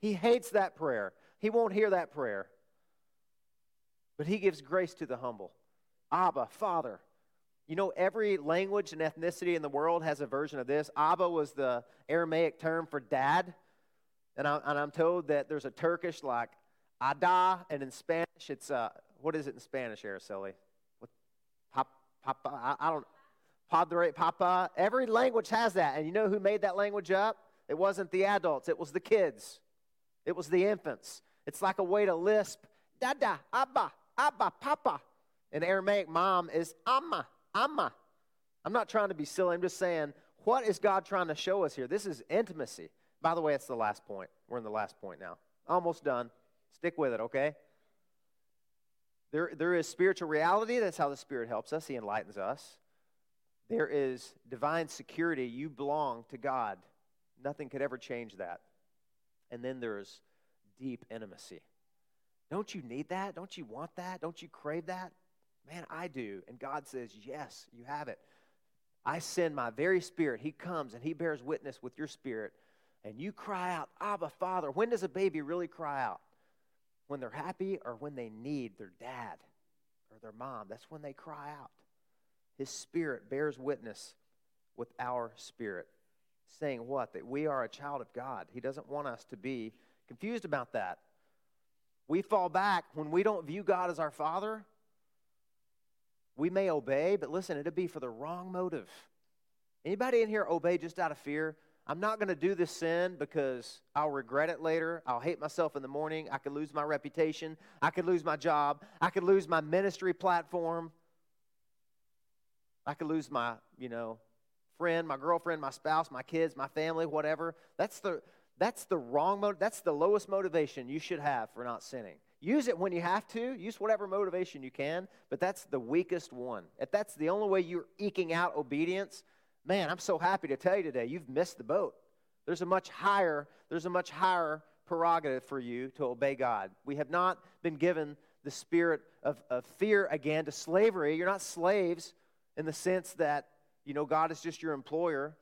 He hates that prayer. He won't hear that prayer. But he gives grace to the humble. Abba, Father. You know, every language and ethnicity in the world has a version of this. Abba was the Aramaic term for dad. And, I, am told that there's a Turkish like Ada, and in Spanish, it's, uh, what is it in Spanish, Araceli? Papa, I, I don't, Padre, Papa. Every language has that. And you know who made that language up? It wasn't the adults, it was the kids, it was the infants. It's like a way to lisp, Dada, Abba, Abba, Papa. In Aramaic, mom is Amma, Amma. I'm not trying to be silly. I'm just saying, what is God trying to show us here? This is intimacy. By the way, it's the last point. We're in the last point now. Almost done. Stick with it, okay? There, there is spiritual reality. That's how the Spirit helps us. He enlightens us. There is divine security. You belong to God. Nothing could ever change that. And then there's deep intimacy. Don't you need that? Don't you want that? Don't you crave that? Man, I do. And God says, Yes, you have it. I send my very spirit. He comes and he bears witness with your spirit. And you cry out, Abba, Father. When does a baby really cry out? when they're happy or when they need their dad or their mom. That's when they cry out. His spirit bears witness with our spirit, saying what? That we are a child of God. He doesn't want us to be confused about that. We fall back when we don't view God as our Father. We may obey, but listen, it'll be for the wrong motive. Anybody in here obey just out of fear? I'm not going to do this sin because I'll regret it later. I'll hate myself in the morning. I could lose my reputation. I could lose my job. I could lose my ministry platform. I could lose my, you know, friend, my girlfriend, my spouse, my kids, my family, whatever. That's the that's the wrong motive. That's the lowest motivation you should have for not sinning. Use it when you have to. Use whatever motivation you can, but that's the weakest one. If that's the only way you're eking out obedience, man, I'm so happy to tell you today, you've missed the boat. There's a much higher, there's a much higher prerogative for you to obey God. We have not been given the spirit of, of fear again to slavery. You're not slaves in the sense that, you know, God is just your employer.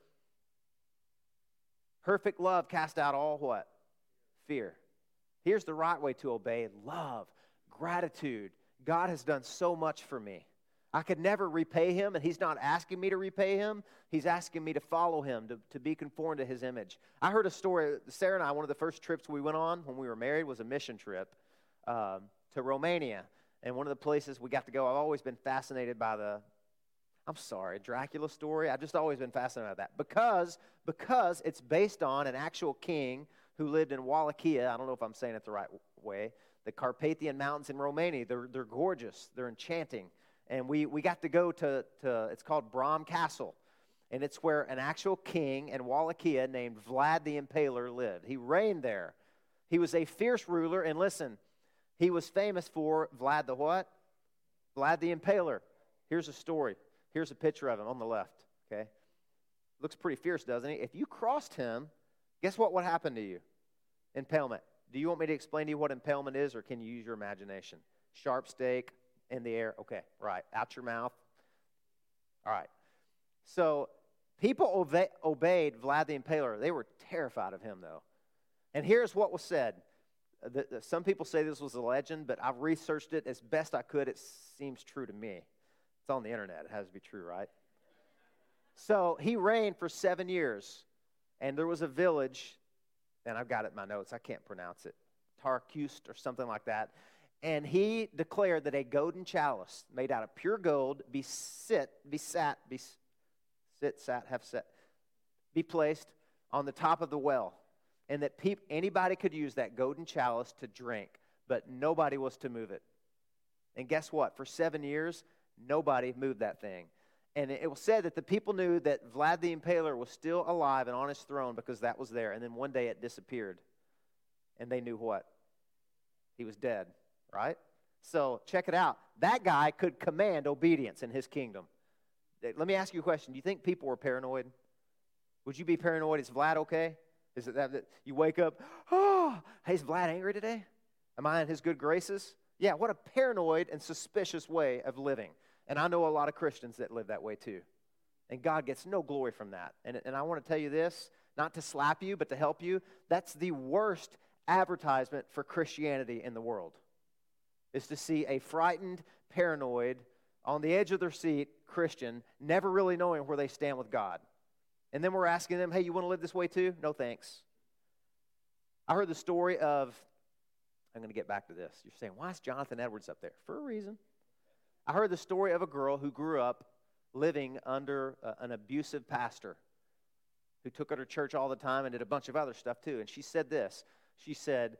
Perfect love cast out all what? Fear. Here's the right way to obey love, gratitude. God has done so much for me. I could never repay him, and he's not asking me to repay him. He's asking me to follow him, to, to be conformed to his image. I heard a story, Sarah and I, one of the first trips we went on when we were married was a mission trip um, to Romania. And one of the places we got to go, I've always been fascinated by the, I'm sorry, Dracula story. I've just always been fascinated by that because, because it's based on an actual king who lived in Wallachia. I don't know if I'm saying it the right way. The Carpathian Mountains in Romania. They're, they're gorgeous, they're enchanting. And we, we got to go to, to, it's called Bran Castle. And it's where an actual king in Wallachia named Vlad the Impaler lived. He reigned there. He was a fierce ruler. And listen, he was famous for Vlad the what? Vlad the Impaler. Here's a story. Here's a picture of him on the left. Okay? Looks pretty fierce, doesn't he? If you crossed him, guess what would happen to you? Impalement. Do you want me to explain to you what impalement is, or can you use your imagination? Sharp stake in the air. Okay, right. Out your mouth. All right. So people obey, obeyed Vlad the Impaler. They were terrified of him, though. And here's what was said. The, the, some people say this was a legend, but I've researched it as best I could. It seems true to me. It's on the internet. It has to be true, right? So he reigned for seven years, and there was a village, and I've got it in my notes. I can't pronounce it. Tarkust or something like that. And he declared that a golden chalice made out of pure gold be sit, be sat, be sit, sat, have set, be placed on the top of the well, and that peop, anybody could use that golden chalice to drink, but nobody was to move it. And guess what? For seven years, Nobody moved that thing. And it was said that the people knew that Vlad the Impaler was still alive and on his throne because that was there. And then one day it disappeared. And they knew what? He was dead, right? So check it out. That guy could command obedience in his kingdom. Eh, let me ask you a question. Do you think people were paranoid? Would you be paranoid? Is Vlad okay? Is it that, that you wake up, oh, hey, is Vlad angry today? Am I in his good graces? Yeah, what a paranoid and suspicious way of living. And I know a lot of Christians that live that way too. And God gets no glory from that. And, and I want to tell you this, not to slap you, but to help you. That's the worst advertisement for Christianity in the world, is to see a frightened, paranoid, on the edge of their seat Christian, never really knowing where they stand with God. And then we're asking them, hey, you want to live this way too? No thanks. I heard the story of, I'm going to get back to this. You're saying, why is Jonathan Edwards up there? For a reason. I heard the story of a girl who grew up living under uh, an abusive pastor who took her to church all the time and did a bunch of other stuff too. And she said this She said,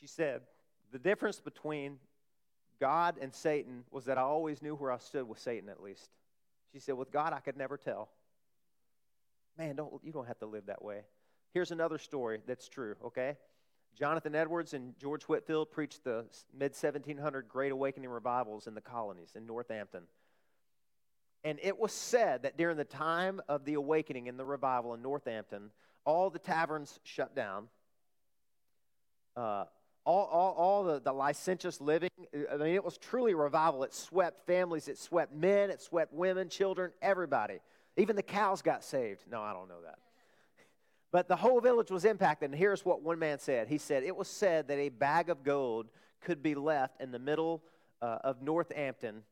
She said, the difference between God and Satan was that I always knew where I stood with Satan at least. She said, with God, I could never tell. Man, don't, you don't have to live that way. Here's another story that's true, okay? Jonathan Edwards and George Whitefield preached the mid 1700 Great Awakening revivals in the colonies in Northampton. And it was said that during the time of the awakening in the revival in Northampton, all the taverns shut down. Uh, all, all, all the, the licentious living, I mean, it was truly a revival. It swept families, it swept men, it swept women, children, everybody. Even the cows got saved. No, I don't know that. But the whole village was impacted. And here's what one man said He said, It was said that a bag of gold could be left in the middle uh, of Northampton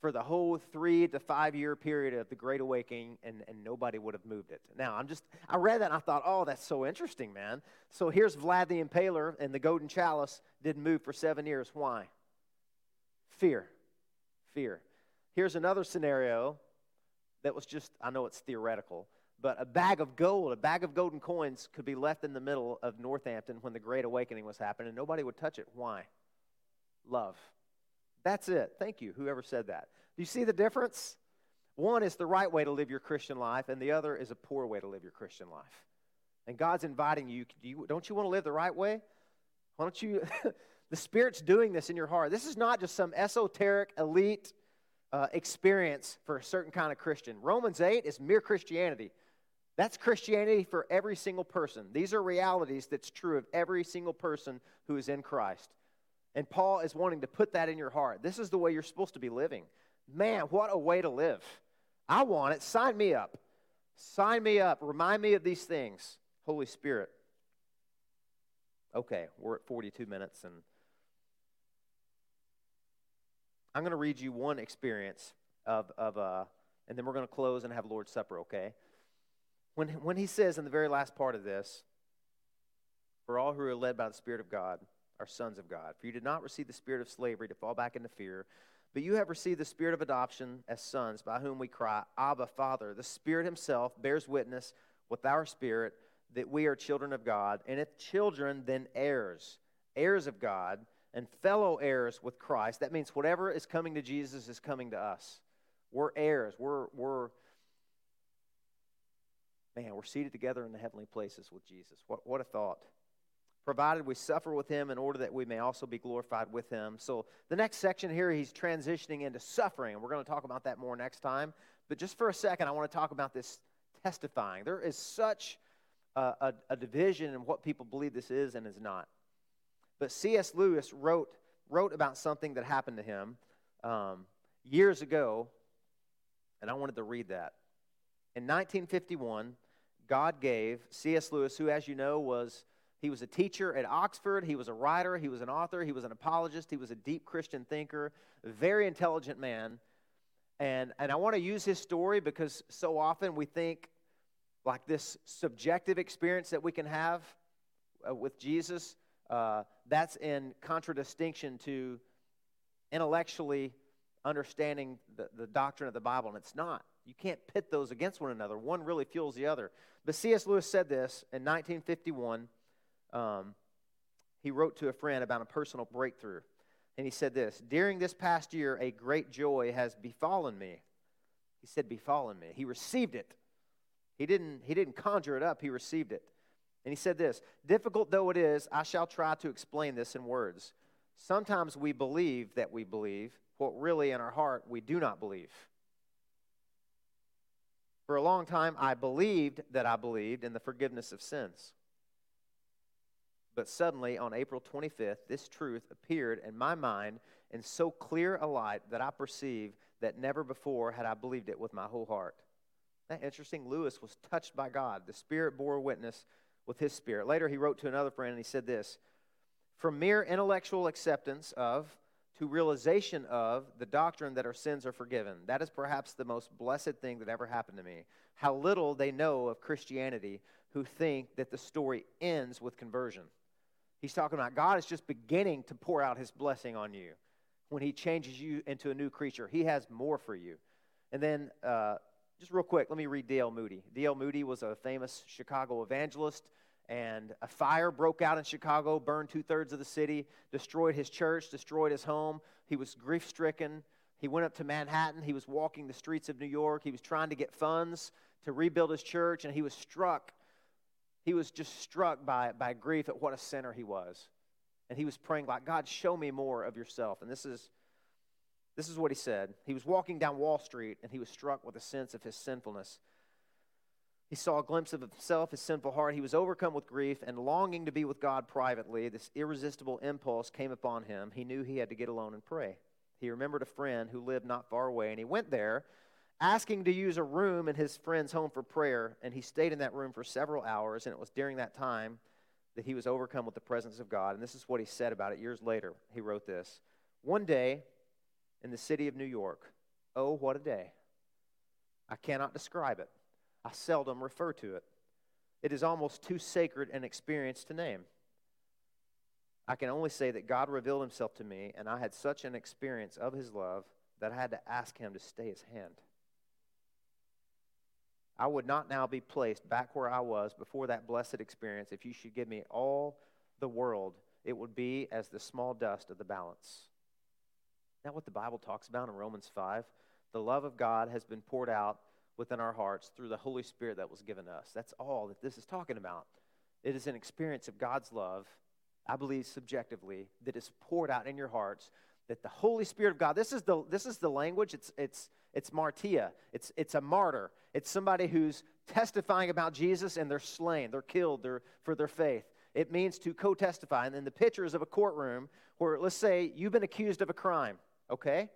for the whole three to five year period of the Great Awakening, and, and nobody would have moved it. Now, I'm just, I read that and I thought, oh, that's so interesting, man. So here's Vlad the Impaler, and the golden chalice didn't move for seven years. Why? Fear. Fear. Here's another scenario that was just, I know it's theoretical, but a bag of gold, a bag of golden coins could be left in the middle of Northampton when the Great Awakening was happening, and nobody would touch it. Why? Love. That's it. Thank you, whoever said that. Do you see the difference? One is the right way to live your Christian life, and the other is a poor way to live your Christian life. And God's inviting you, do you don't you want to live the right way? Why don't you? the Spirit's doing this in your heart. This is not just some esoteric, elite uh, experience for a certain kind of Christian. Romans 8 is mere Christianity. That's Christianity for every single person. These are realities that's true of every single person who is in Christ. And Paul is wanting to put that in your heart. This is the way you're supposed to be living. Man, what a way to live. I want it. Sign me up. Sign me up. Remind me of these things. Holy Spirit. Okay, we're at 42 minutes and I'm going to read you one experience of, of uh, and then we're going to close and have Lord's Supper, okay? When, when he says in the very last part of this, for all who are led by the Spirit of God are sons of God. For you did not receive the spirit of slavery to fall back into fear, but you have received the spirit of adoption as sons, by whom we cry, Abba, Father. The Spirit Himself bears witness with our spirit that we are children of God, and if children, then heirs, heirs of God, and fellow heirs with Christ. That means whatever is coming to Jesus is coming to us. We're heirs. We're, we're man, we're seated together in the heavenly places with Jesus. What, what a thought provided we suffer with him in order that we may also be glorified with him. So, the next section here, he's transitioning into suffering. We're going to talk about that more next time. But just for a second, I want to talk about this testifying. There is such a, a, a division in what people believe this is and is not. But C.S. Lewis wrote, wrote about something that happened to him um, years ago, and I wanted to read that. In 1951, God gave C.S. Lewis, who, as you know, was he was a teacher at Oxford. He was a writer. He was an author. He was an apologist. He was a deep Christian thinker, very intelligent man. And, and I want to use his story because so often we think like this subjective experience that we can have uh, with Jesus, uh, that's in contradistinction to intellectually understanding the, the doctrine of the Bible, and it's not. You can't pit those against one another. One really fuels the other. But C.S. Lewis said this in 1951 um, he wrote to a friend about a personal breakthrough. And he said this During this past year, a great joy has befallen me. He said, Befallen me. He received it. He didn't, he didn't conjure it up, he received it. And he said this Difficult though it is, I shall try to explain this in words. Sometimes we believe that we believe what really in our heart we do not believe. For a long time, I believed that I believed in the forgiveness of sins. But suddenly, on April 25th, this truth appeared in my mind in so clear a light that I perceived that never before had I believed it with my whole heart. That interesting. Lewis was touched by God. The Spirit bore witness with his spirit. Later, he wrote to another friend and he said this From mere intellectual acceptance of to realization of the doctrine that our sins are forgiven. That is perhaps the most blessed thing that ever happened to me. How little they know of Christianity who think that the story ends with conversion. He's talking about God is just beginning to pour out his blessing on you when he changes you into a new creature. He has more for you. And then, uh, just real quick, let me read D.L. Moody. D.L. Moody was a famous Chicago evangelist, and a fire broke out in Chicago, burned two thirds of the city, destroyed his church, destroyed his home. He was grief stricken. He went up to Manhattan. He was walking the streets of New York. He was trying to get funds to rebuild his church, and he was struck he was just struck by, by grief at what a sinner he was. And he was praying like, God, show me more of yourself. And this is, this is what he said. He was walking down Wall Street and he was struck with a sense of his sinfulness. He saw a glimpse of himself, his sinful heart. He was overcome with grief and longing to be with God privately. This irresistible impulse came upon him. He knew he had to get alone and pray. He remembered a friend who lived not far away, and he went there asking to use a room in his friend's home for prayer, and he stayed in that room for several hours, and it was during that time that he was overcome with the presence of God. And this is what he said about it years later. He wrote this One day in the city of New York, oh, what a day! I cannot describe it, I seldom refer to it. It is almost too sacred an experience to name. I can only say that God revealed himself to me, and I had such an experience of his love that I had to ask him to stay his hand. I would not now be placed back where I was before that blessed experience. If you should give me all the world, it would be as the small dust of the balance. That what the Bible talks about in Romans 5? The love of God has been poured out within our hearts through the Holy Spirit that was given us. That's all that this is talking about. It is an experience of God's love, I believe subjectively, that is poured out in your hearts. That the Holy Spirit of God, this is the, this is the language, it's, it's, it's martyr. It's, it's a martyr. It's somebody who's testifying about Jesus and they're slain, they're killed they're, for their faith. It means to co testify. And then the picture is of a courtroom where, let's say, you've been accused of a crime, okay?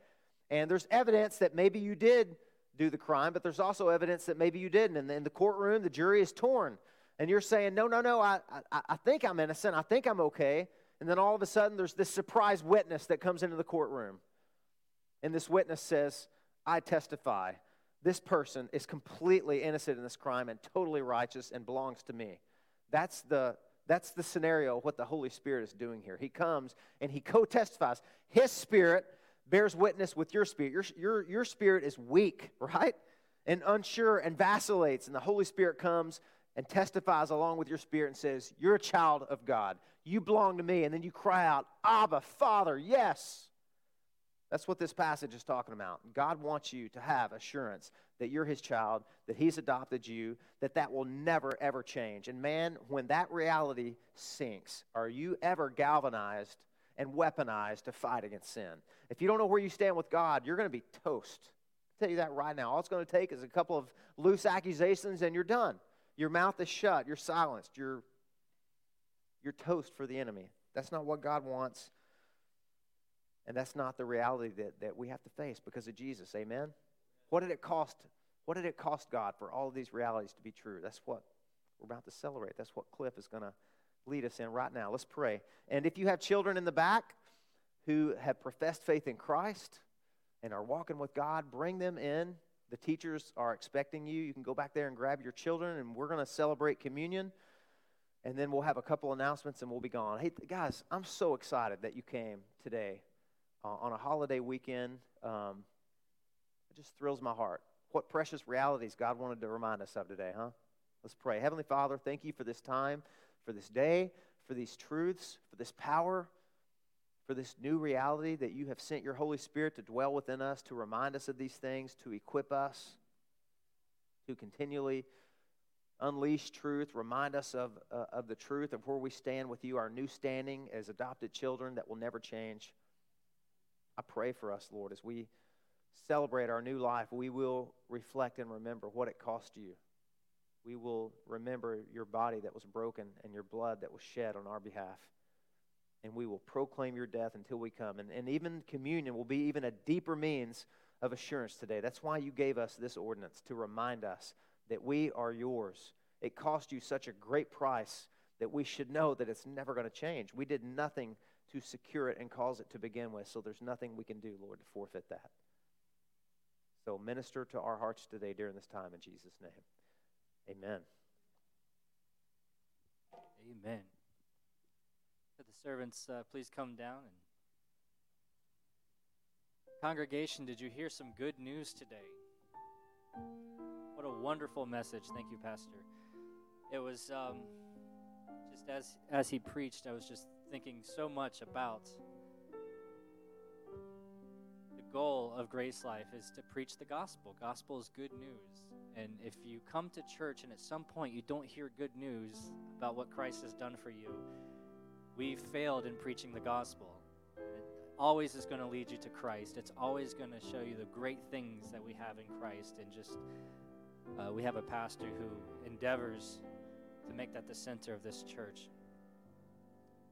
And there's evidence that maybe you did do the crime, but there's also evidence that maybe you didn't. And in the courtroom, the jury is torn. And you're saying, no, no, no, I, I, I think I'm innocent. I think I'm okay. And then all of a sudden, there's this surprise witness that comes into the courtroom. And this witness says, I testify, this person is completely innocent in this crime and totally righteous and belongs to me. That's the, that's the scenario what the Holy Spirit is doing here. He comes and he co testifies. His spirit bears witness with your spirit. Your, your, your spirit is weak, right? And unsure and vacillates. And the Holy Spirit comes and testifies along with your spirit and says, You're a child of God. You belong to me. And then you cry out, Abba, Father, yes. That's what this passage is talking about. God wants you to have assurance that you're his child, that he's adopted you, that that will never, ever change. And man, when that reality sinks, are you ever galvanized and weaponized to fight against sin? If you don't know where you stand with God, you're going to be toast. I'll tell you that right now. All it's going to take is a couple of loose accusations and you're done. Your mouth is shut, you're silenced, you're, you're toast for the enemy. That's not what God wants. And that's not the reality that, that we have to face because of Jesus. Amen? What did it cost? What did it cost God for all of these realities to be true? That's what we're about to celebrate. That's what Cliff is going to lead us in right now. Let's pray. And if you have children in the back who have professed faith in Christ and are walking with God, bring them in. The teachers are expecting you. You can go back there and grab your children, and we're going to celebrate communion. And then we'll have a couple announcements and we'll be gone. Hey, guys, I'm so excited that you came today uh, on a holiday weekend. Um, it just thrills my heart. What precious realities God wanted to remind us of today, huh? Let's pray. Heavenly Father, thank you for this time, for this day, for these truths, for this power, for this new reality that you have sent your Holy Spirit to dwell within us, to remind us of these things, to equip us, to continually unleash truth, remind us of, uh, of the truth of where we stand with you, our new standing as adopted children that will never change. I pray for us, Lord, as we celebrate our new life, we will reflect and remember what it cost you. We will remember your body that was broken and your blood that was shed on our behalf. And we will proclaim your death until we come. And, and even communion will be even a deeper means of assurance today. That's why you gave us this ordinance to remind us that we are yours. It cost you such a great price that we should know that it's never going to change. We did nothing to secure it and cause it to begin with. So there's nothing we can do, Lord, to forfeit that. So minister to our hearts today during this time in Jesus' name. Amen. Amen. Could the servants uh, please come down and congregation, did you hear some good news today? What a wonderful message. Thank you, Pastor. It was um, just as as he preached, I was just thinking so much about the goal of GraceLife is to preach the gospel. Gospel is good news. And if you come to church and at some point you don't hear good news about what Christ has done for you, we've failed in preaching the gospel. It always is going to lead you to Christ. It's always going to show you the great things that we have in Christ. And just, uh, we have a pastor who endeavors to make that the center of this church.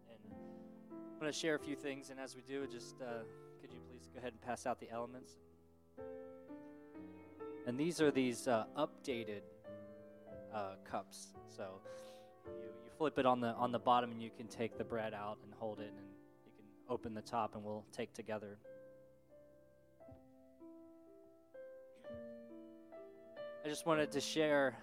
And I'm going to share a few things, and as we do, just uh, could you please go ahead and pass out the elements? And these are these uh, updated uh, cups. So you, you flip it on the on the bottom, and you can take the bread out and hold it, and you can open the top, and we'll take together. I just wanted to share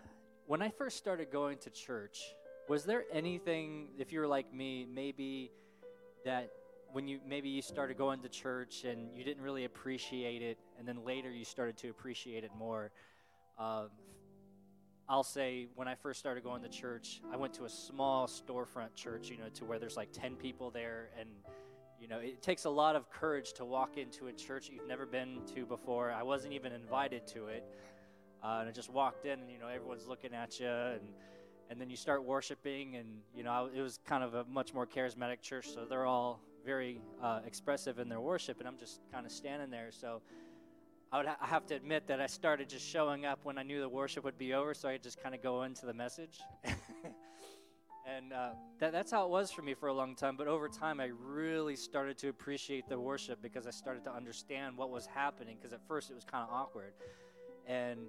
when I first started going to church. Was there anything, if you're like me, maybe that when you maybe you started going to church and you didn't really appreciate it, and then later you started to appreciate it more. Uh, I'll say when I first started going to church, I went to a small storefront church, you know, to where there's like 10 people there. And, you know, it takes a lot of courage to walk into a church you've never been to before. I wasn't even invited to it. Uh, and I just walked in, and, you know, everyone's looking at you. And, and then you start worshiping and you know it was kind of a much more charismatic church so they're all very uh, expressive in their worship and i'm just kind of standing there so i would ha- I have to admit that i started just showing up when i knew the worship would be over so i just kind of go into the message. And uh, that, that's how it was for me for a long time but over time i really started to appreciate the worship because i started to understand what was happening because at first it was kind of awkward. And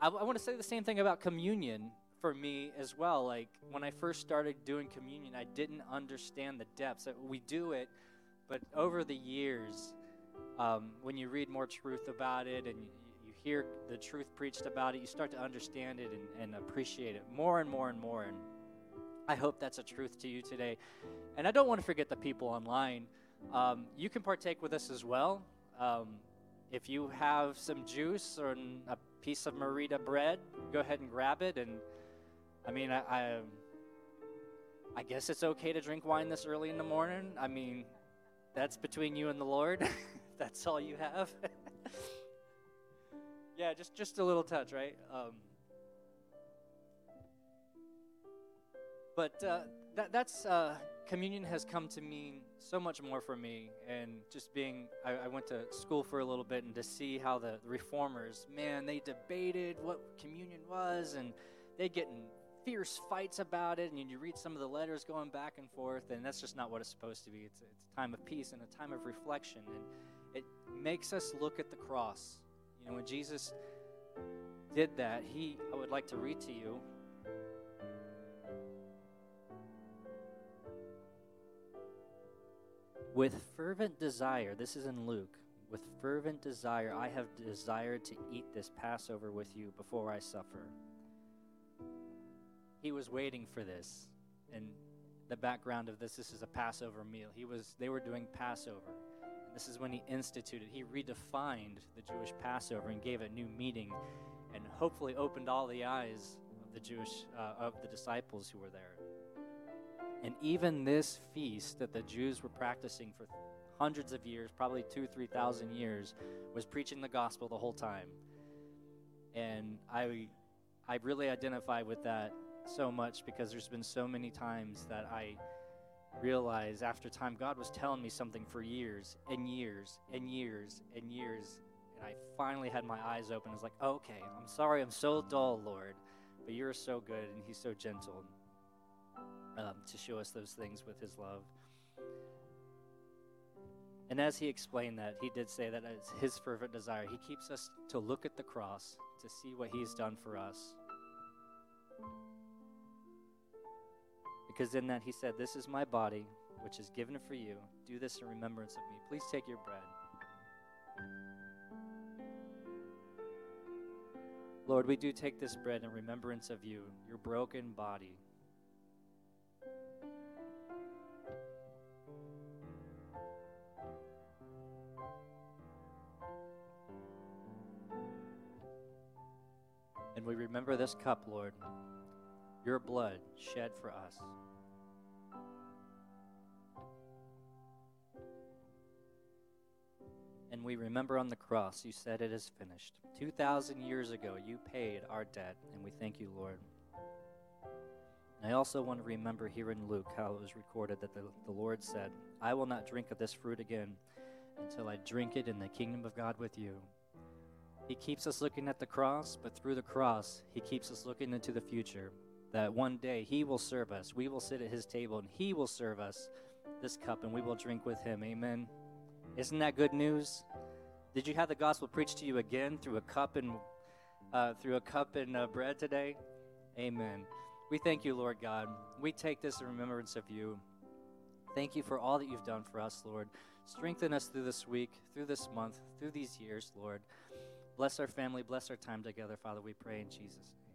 I, I want to say the same thing about communion for me as well. Like when I first started doing communion, I didn't understand the depths. That we do it, but over the years, um, when you read more truth about it and you, hear the truth preached about it, you start to understand it and, and appreciate it more and more and more. And I hope that's a truth to you today. And I don't want to forget the people online. Um, you can partake with us as well. Um, if you have some juice or a piece of Merita bread, go ahead and grab it. And I mean, I, I, I guess it's okay to drink wine this early in the morning. I mean, that's between you and the Lord. that's all you have. yeah, just just a little touch, right? Um, but uh, that that's uh, communion has come to mean so much more for me, and just being I, I, went to school for a little bit, and to see how the reformers, man, they debated what communion was, and they get in fierce fights about it, and you read some of the letters going back and forth, and that's just not what it's supposed to be. It's, it's a time of peace and a time of reflection, and it makes us look at the cross. You know, when Jesus did that, he, I would like to read to you. With fervent desire, this is in Luke, with fervent desire, I have desired to eat this Passover with you before I suffer. He was waiting for this. And the background of this, this is a Passover meal. He was, they were doing Passover. This is when he instituted, he redefined the Jewish Passover and gave a new meaning and hopefully opened all the eyes of the Jewish, uh, of the disciples who were there. And even this feast that the Jews were practicing for hundreds of years, probably two, three thousand years, was preaching the gospel the whole time. And I, I really identify with that so much because there's been so many times that I realize after time God was telling me something for years and years and years and years. And I finally had my eyes open. I was like, okay, I'm sorry I'm so dull, Lord, but you're so good and He's so gentle um, to show us those things with His love. And as he explained that, he did say that it's his fervent desire. He keeps us to look at the cross, to see what he's done for us. Because in that he said, This is my body, which is given for you. Do this in remembrance of me. Please take your bread. Lord, we do take this bread in remembrance of you, your broken body. And we remember this cup, Lord, your blood shed for us. And we remember on the cross, you said it is finished. 2,000 years ago, you paid our debt, and we thank you, Lord. And I also want to remember here in Luke how it was recorded that the, the Lord said, I will not drink of this fruit again until I drink it in the kingdom of God with you. He keeps us looking at the cross, but through the cross, He keeps us looking into the future. That one day He will serve us. We will sit at His table, and He will serve us this cup, and we will drink with Him. Amen. Isn't that good news? Did you have the gospel preached to you again through a cup and uh, through a cup and uh, bread today? Amen. We thank you, Lord God. We take this in remembrance of you. Thank you for all that you've done for us, Lord. Strengthen us through this week, through this month, through these years, Lord. Bless our family, bless our time together, Father. We pray in Jesus' name.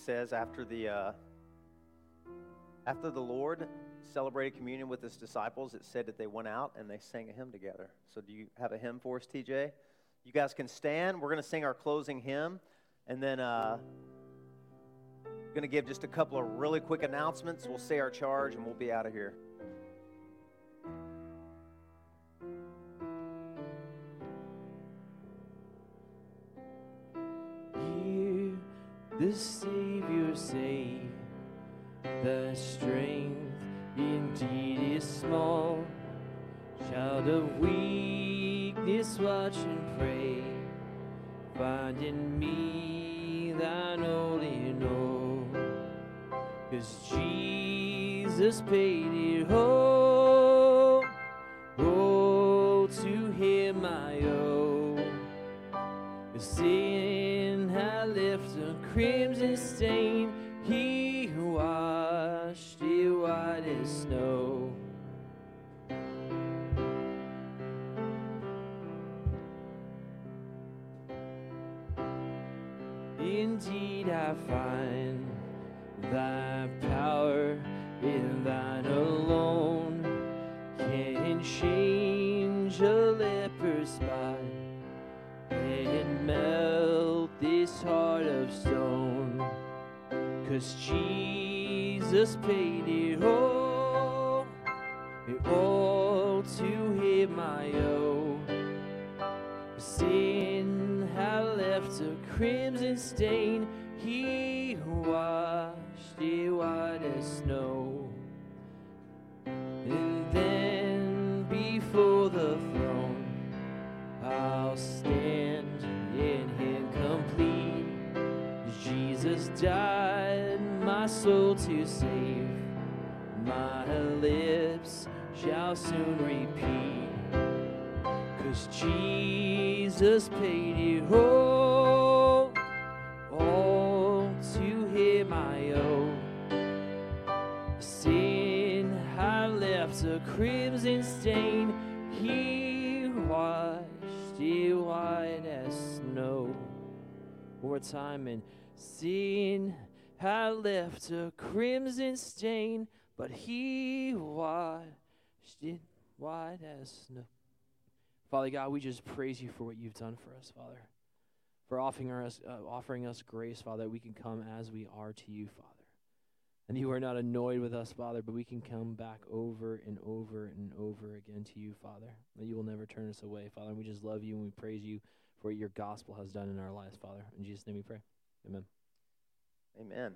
Says after the uh, after the Lord celebrated communion with his disciples, it said that they went out and they sang a hymn together. So, do you have a hymn for us, TJ? You guys can stand. We're going to sing our closing hymn, and then uh, going to give just a couple of really quick announcements. We'll say our charge, and we'll be out of here. the Child of weakness, watch and pray. Find in me thine only all. Cause Jesus paid it all. Indeed, I find thy power in thine alone can change a leper's spot and melt this heart of stone. Cause Jesus paid it all, crimson stain, he washed it white as snow. And then before the throne, I'll stand in him complete. Jesus died my soul to save. My lips shall soon repeat. Cause Jesus paid it all, crimson stain, he washed it white as snow. More time, and sin had left a crimson stain, but he washed it white as snow. Father God, we just praise you for what you've done for us, Father. For offering us, uh, offering us grace, Father, that we can come as we are to you, Father. And you are not annoyed with us, Father, but we can come back over and over and over again to you, Father. That you will never turn us away, Father. And we just love you and we praise you for what your gospel has done in our lives, Father. In Jesus' name we pray. Amen. Amen.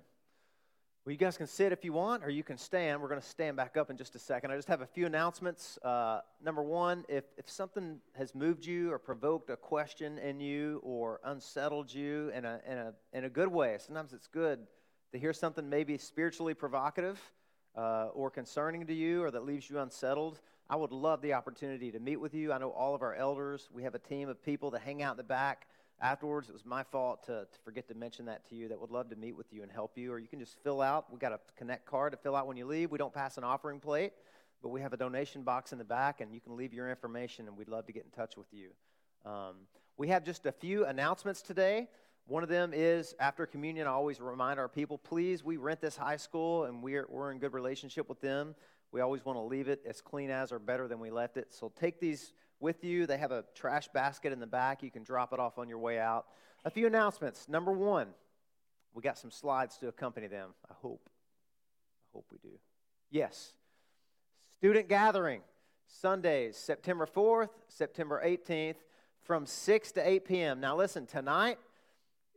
Well, you guys can sit if you want, or you can stand. We're going to stand back up in just a second. I just have a few announcements. Uh, number one, if, if something has moved you or provoked a question in you or unsettled you in a, in a, in a good way, sometimes it's good to hear something maybe spiritually provocative uh, or concerning to you or that leaves you unsettled. I would love the opportunity to meet with you. I know all of our elders, we have a team of people that hang out in the back afterwards. It was my fault to, to forget to mention that to you that would love to meet with you and help you. Or you can just fill out. we got a connect card to fill out when you leave. We don't pass an offering plate, but we have a donation box in the back, and you can leave your information, and we'd love to get in touch with you. Um, we have just a few announcements today. One of them is after communion, I always remind our people please, we rent this high school and we're, we're in good relationship with them. We always want to leave it as clean as or better than we left it. So take these with you. They have a trash basket in the back. You can drop it off on your way out. A few announcements. Number one, we got some slides to accompany them. I hope. I hope we do. Yes. Student gathering, Sundays, September 4th, September 18th, from 6 to 8 p.m. Now, listen, tonight,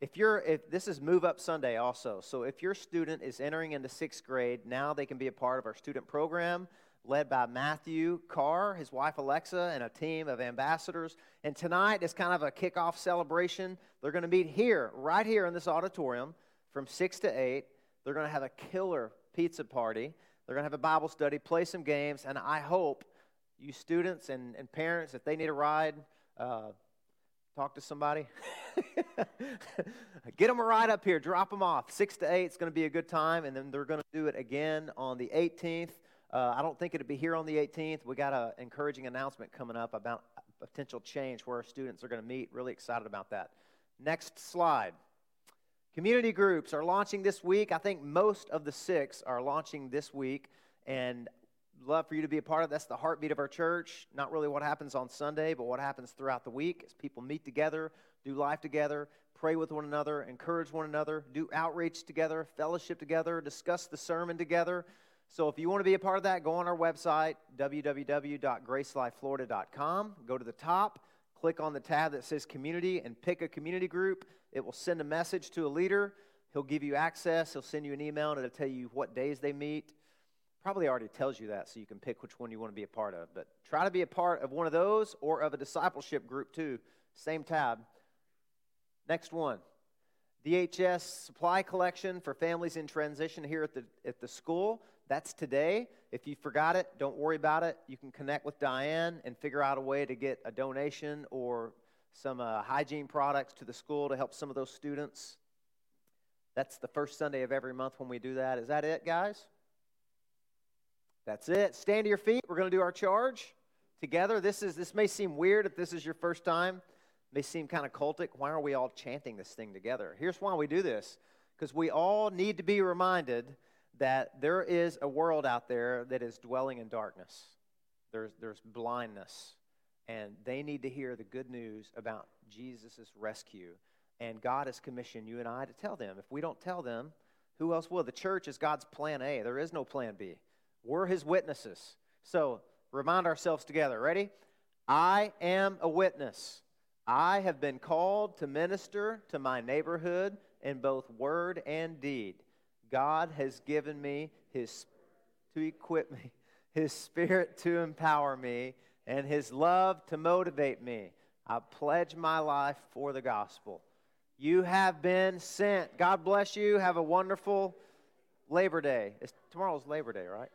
if you're if this is move up sunday also. So if your student is entering into sixth grade now they can be a part of our student program led by matthew carr his wife alexa and a team of ambassadors. And tonight is kind of a kickoff celebration. They're going to meet here right here in this auditorium from 6 to 8 they're going to have a killer pizza party. They're going to have a bible study play some games and i hope you students and, and parents if they need a ride uh, talk to somebody. Get them a ride up here, drop them off. Six to eight, it's going to be a good time, and then they're going to do it again on the 18th. Uh, I don't think it'll be here on the 18th. We got an encouraging announcement coming up about potential change where our students are going to meet. Really excited about that. Next slide. Community groups are launching this week. I think most of the six are launching this week, and love for you to be a part of. That's the heartbeat of our church. Not really what happens on Sunday, but what happens throughout the week as people meet together, do life together, pray with one another, encourage one another, do outreach together, fellowship together, discuss the sermon together. So if you want to be a part of that, go on our website, www.gracelifeflorida.com. Go to the top, click on the tab that says community, and pick a community group. It will send a message to a leader. He'll give you access. He'll send you an email, and it'll tell you what days they meet probably already tells you that so you can pick which one you want to be a part of. But try to be a part of one of those or of a discipleship group too. Same tab. Next one. DHS supply collection for families in transition here at the, at the school. That's today. If you forgot it, don't worry about it. You can connect with Diane and figure out a way to get a donation or some uh, hygiene products to the school to help some of those students. That's the first Sunday of every month when we do that. Is that it, guys? That's it. Stand to your feet. We're going to do our charge together. This is this may seem weird if this is your first time. It may seem kind of cultic. Why are we all chanting this thing together? Here's why we do this. Because we all need to be reminded that there is a world out there that is dwelling in darkness. There's, there's blindness. And they need to hear the good news about Jesus' rescue. And God has commissioned you and I to tell them. If we don't tell them, who else will? The church is God's plan A. There is no plan B. We're his witnesses. So remind ourselves together. Ready? I am a witness. I have been called to minister to my neighborhood in both word and deed. God has given me his to equip me, his spirit to empower me, and his love to motivate me. I pledge my life for the gospel. You have been sent. God bless you. Have a wonderful Labor Day. It's, tomorrow's Labor Day, right?